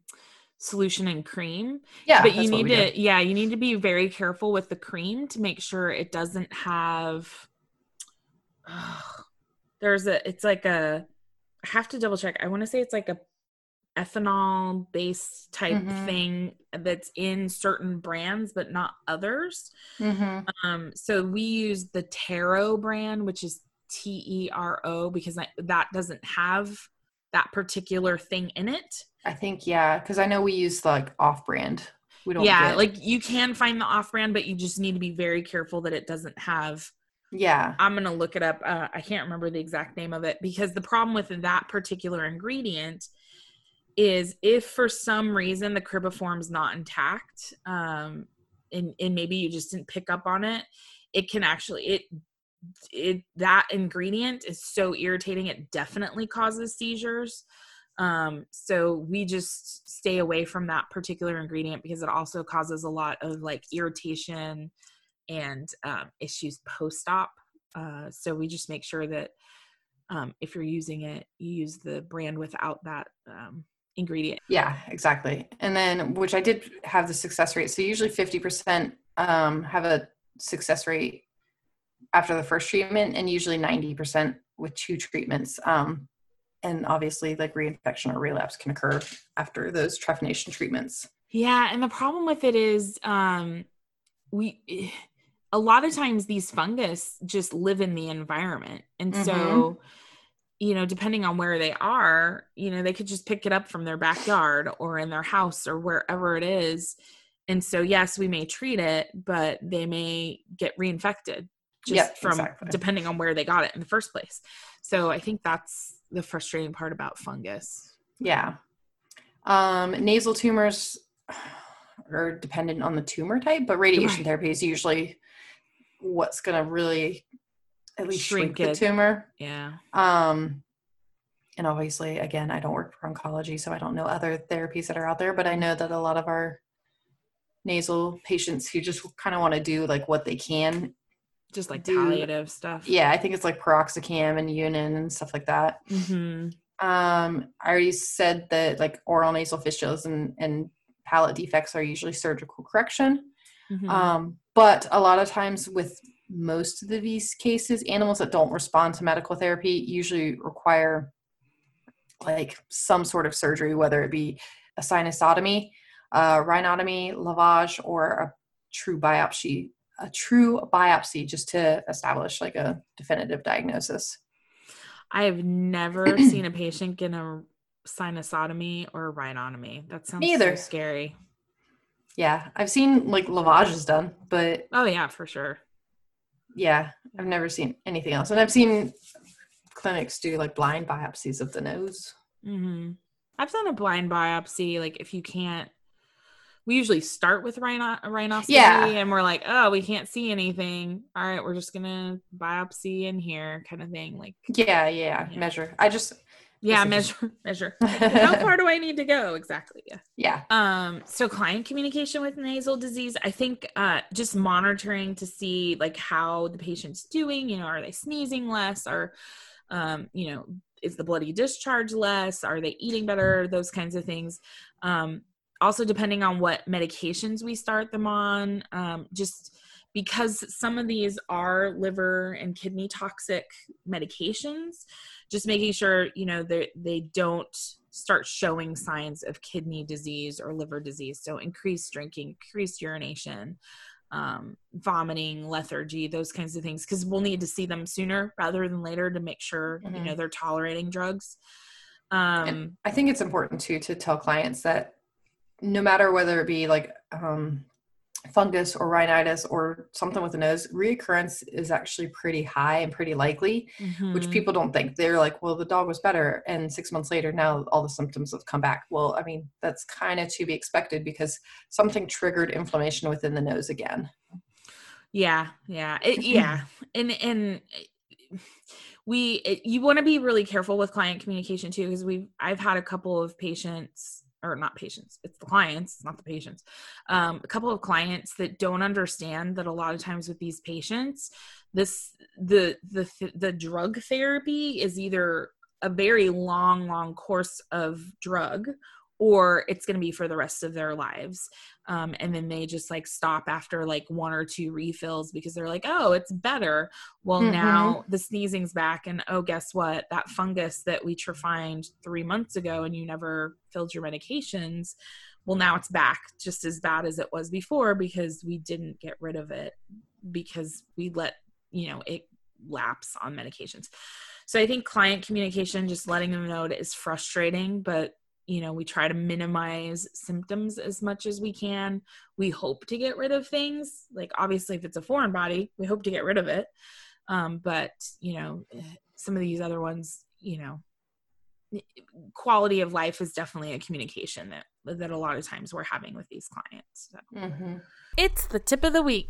solution and cream. yeah, but you need we do. to yeah, you need to be very careful with the cream to make sure it doesn't have (sighs) there's a it's like a I have to double check. I want to say it's like a ethanol based type Mhm. thing that's in certain brands but not others. Mhm. Um, so we use the Taro brand, which is T E R O, because that, that doesn't have that particular thing in it. I think yeah, because I know we use like off-brand. We don't. Yeah, get- like you can find the off brand, but you just need to be very careful that it doesn't have. yeah, I'm going to look it up. Uh, I can't remember the exact name of it because the problem with that particular ingredient is if for some reason the cribiform is not intact um, and, and maybe you just didn't pick up on it, it can actually, it, it that ingredient is so irritating it definitely causes seizures um so we just stay away from that particular ingredient because it also causes a lot of like irritation and um, issues post-op uh so we just make sure that um if you're using it you use the brand without that um ingredient yeah, exactly. And then which I did have the success rate. So usually fifty percent um, have a success rate after the first treatment, and usually ninety percent with two treatments. Um, and obviously, like reinfection or relapse can occur after those trephination treatments. Yeah, and the problem with it is um we a lot of times these fungus just live in the environment. And so you know, depending on where they are, you know, they could just pick it up from their backyard or in their house or wherever it is. And so yes, we may treat it, but they may get reinfected just Yep, from exactly. depending on where they got it in the first place. So I think that's the frustrating part about fungus. Yeah. Um, nasal tumors are dependent on the tumor type, but radiation Right. therapy is usually what's going to really at least shrink, Shrink the tumor. Yeah. Um, and obviously, again, I don't work for oncology, so I don't know other therapies that are out there, but I know that a lot of our nasal patients who just kind of want to do like what they can. Just like Do- palliative stuff. Yeah, I think it's like piroxicam and Yunnan and stuff like that. hmm Um, I already said that like oral nasal fistulas and, and palate defects are usually surgical correction. Mhm. Um, but a lot of times with most of these cases, animals that don't respond to medical therapy usually require like some sort of surgery, whether it be a sinusotomy, a rhinotomy, lavage, or a true biopsy, a true biopsy just to establish like a definitive diagnosis. I have never (clears throat) seen a patient get a sinusotomy or a rhinotomy. That sounds Me either. so scary. Yeah, I've seen like lavages done, but Oh yeah, for sure. yeah, I've never seen anything else. And I've seen clinics do like blind biopsies of the nose. hmm I've done a blind biopsy. Like if you can't, we usually start with rhino- rhinoscopy, Yeah. and we're like, oh, we can't see anything. All right, we're just gonna biopsy in here, kind of thing. Like, Yeah, yeah, Yeah. measure. I just yeah, measure, (laughs) measure. How far do I need to go? Exactly. Yeah. (laughs) yeah, um so client communication with nasal disease i think uh just monitoring to see like how the patient's doing you know are they sneezing less or um you know is the bloody discharge less are they eating better those kinds of things um also depending on what medications we start them on um just because some of these are liver and kidney toxic medications just making sure you know they they don't start showing signs of kidney disease or liver disease so increased drinking increased urination um, vomiting lethargy those kinds of things because we'll need to see them sooner rather than later to make sure you Mhm. know they're tolerating drugs um I think it's important too to tell clients that no matter whether it be like um, fungus or rhinitis or something with the nose, reoccurrence is actually pretty high and pretty likely, which mhm. people don't think. They're like, well, the dog was better, and six months later, now all the symptoms have come back. Well, I mean, that's kind of to be expected because something triggered inflammation within the nose again. Yeah, yeah, it, (clears throat) yeah, and and we it, you want to be really careful with client communication too because we've I've had a couple of patients or not patients it's the clients it's not the patients. Um, a couple of clients that don't understand that a lot of times with these patients this the the the drug therapy is either a very long long course of drug or it's going to be for the rest of their lives. Um, and then they just like stop after like one or two refills because they're like oh it's better. Well mm-hmm. now the sneezing's back and oh guess what? That fungus that we trephined three months ago and you never filled your medications well now it's back just as bad as it was before because we didn't get rid of it because we let you know it lapse on medications. So i think client communication just letting them know it is frustrating but you know we try to minimize symptoms as much as we can. We hope to get rid of things. Like obviously if it's a foreign body we hope to get rid of it. Um, but you know some of these other ones you know quality of life is definitely a communication that that a lot of times we're having with these clients. So. mm-hmm. it's the tip of the week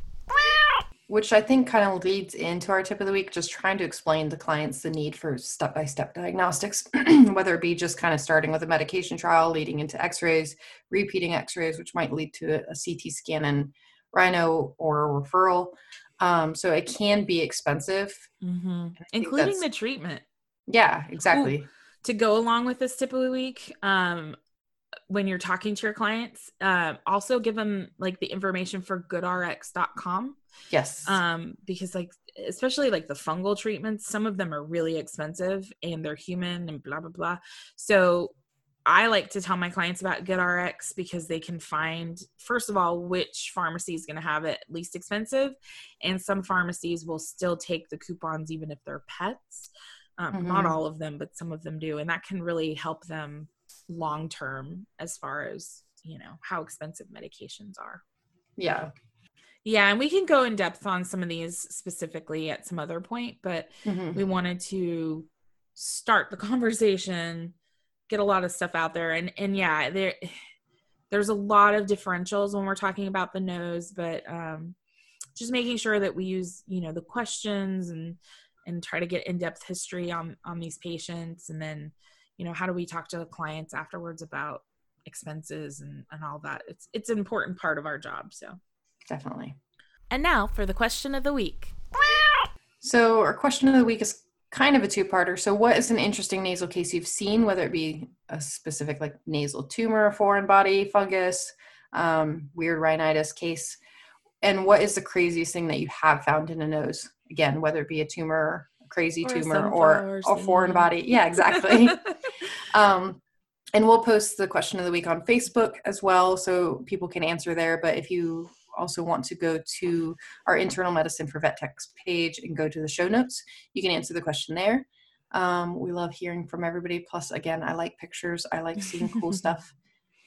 which I think kind of leads into our tip of the week, just trying to explain to clients the need for step by step diagnostics, (clears throat) whether it be just kind of starting with a medication trial, leading into x rays, repeating x rays, which might lead to a, CT scan and rhino or a referral. Um, so it can be expensive, mm-hmm. including the treatment. Yeah, exactly. Ooh, to go along with this tip of the week, um, when you're talking to your clients, uh, also give them like the information for goodrx.com. Yes. Um, because like especially like the fungal treatments, some of them are really expensive and they're human and blah blah blah. So I like to tell my clients about GoodRx because they can find, first of all, which pharmacy is going to have it least expensive. And some pharmacies will still take the coupons even if they're pets. Um, mm-hmm. Not all of them, but some of them do. And that can really help them long term as far as you know how expensive medications are. Yeah. Yeah and we can go in depth on some of these specifically at some other point but mm-hmm. we wanted to start the (laughs) conversation get a lot of stuff out there. And and yeah there there's a lot of differentials when we're talking about the nose but um just making sure that we use you know the questions and and try to get in-depth history on on these patients and then you know how do we talk to the clients afterwards about expenses and, and all that? It's it's an important part of our job so. Definitely. And now for the question of the week. So our question of the week is kind of a two-parter. So what is an interesting nasal case you've seen whether it be a specific like nasal tumor foreign body fungus um, weird rhinitis case? And what is the craziest thing that you have found in a nose? Again whether it be a tumor crazy or tumor or a foreign body. Yeah, exactly. (laughs) um, and we'll post the question of the week on Facebook as well, so people can answer there. But if you also want to go to our internal medicine for vet techs page and go to the show notes, you can answer the question there. Um, we love hearing from everybody. Plus, again, I like pictures. I like seeing cool (laughs) stuff.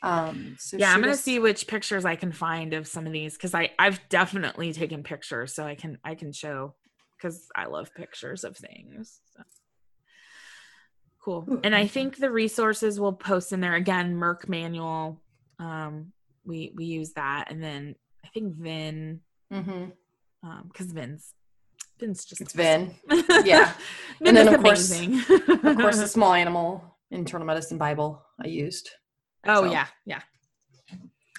Um, so yeah, I'm gonna us- see which pictures I can find of some of these because I I've definitely taken pictures, so I can I can show because I love pictures of things. So. Cool. And I think the resources we'll post in there again, Merck manual. Um, we we use that, and then I think Vin, mm-hmm. um, because Vin's Vin's just it's Vin, yeah. (laughs) Vin and then of course, of course, the (laughs) small animal internal medicine Bible I used. Oh so. yeah, yeah.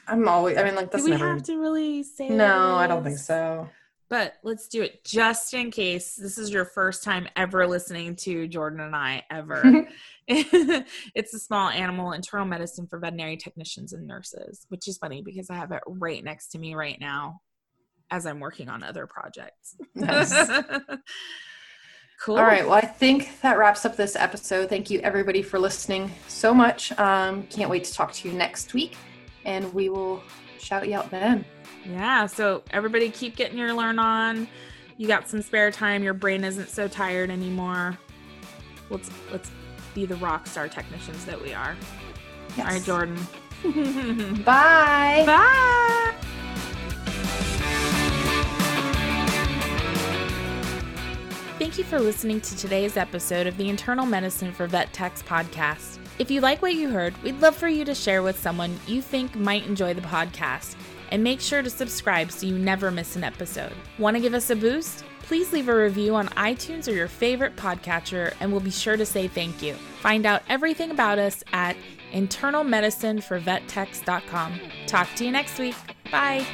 I'm always. I mean, like that's Do we never. have to really say? No, I don't think so but let's do it just in case this is your first time ever listening to Jordan and I ever. (laughs) (laughs) it's a small animal internal medicine for veterinary technicians and nurses, which is funny because I have it right next to me right now as I'm working on other projects. (laughs) Nice. cool. All right. Well, I think that wraps up this episode. Thank you, everybody, for listening so much. Um, can't wait to talk to you next week, and we will shout you out then. Yeah. So everybody keep getting your learn on. You got some spare time. Your brain isn't so tired anymore. Let's let's be the rock star technicians that we are. Yes. All right, Jordan. (laughs) (laughs) Bye. Bye. Thank you for listening to today's episode of the Internal Medicine for Vet Techs podcast. If you like what you heard, we'd love for you to share with someone you think might enjoy the podcast. And make sure to subscribe so you never miss an episode. Want to give us a boost? Please leave a review on iTunes or your favorite podcatcher, and we'll be sure to say thank you. Find out everything about us at internalmedicineforvettechs.com. Talk to you next week. Bye.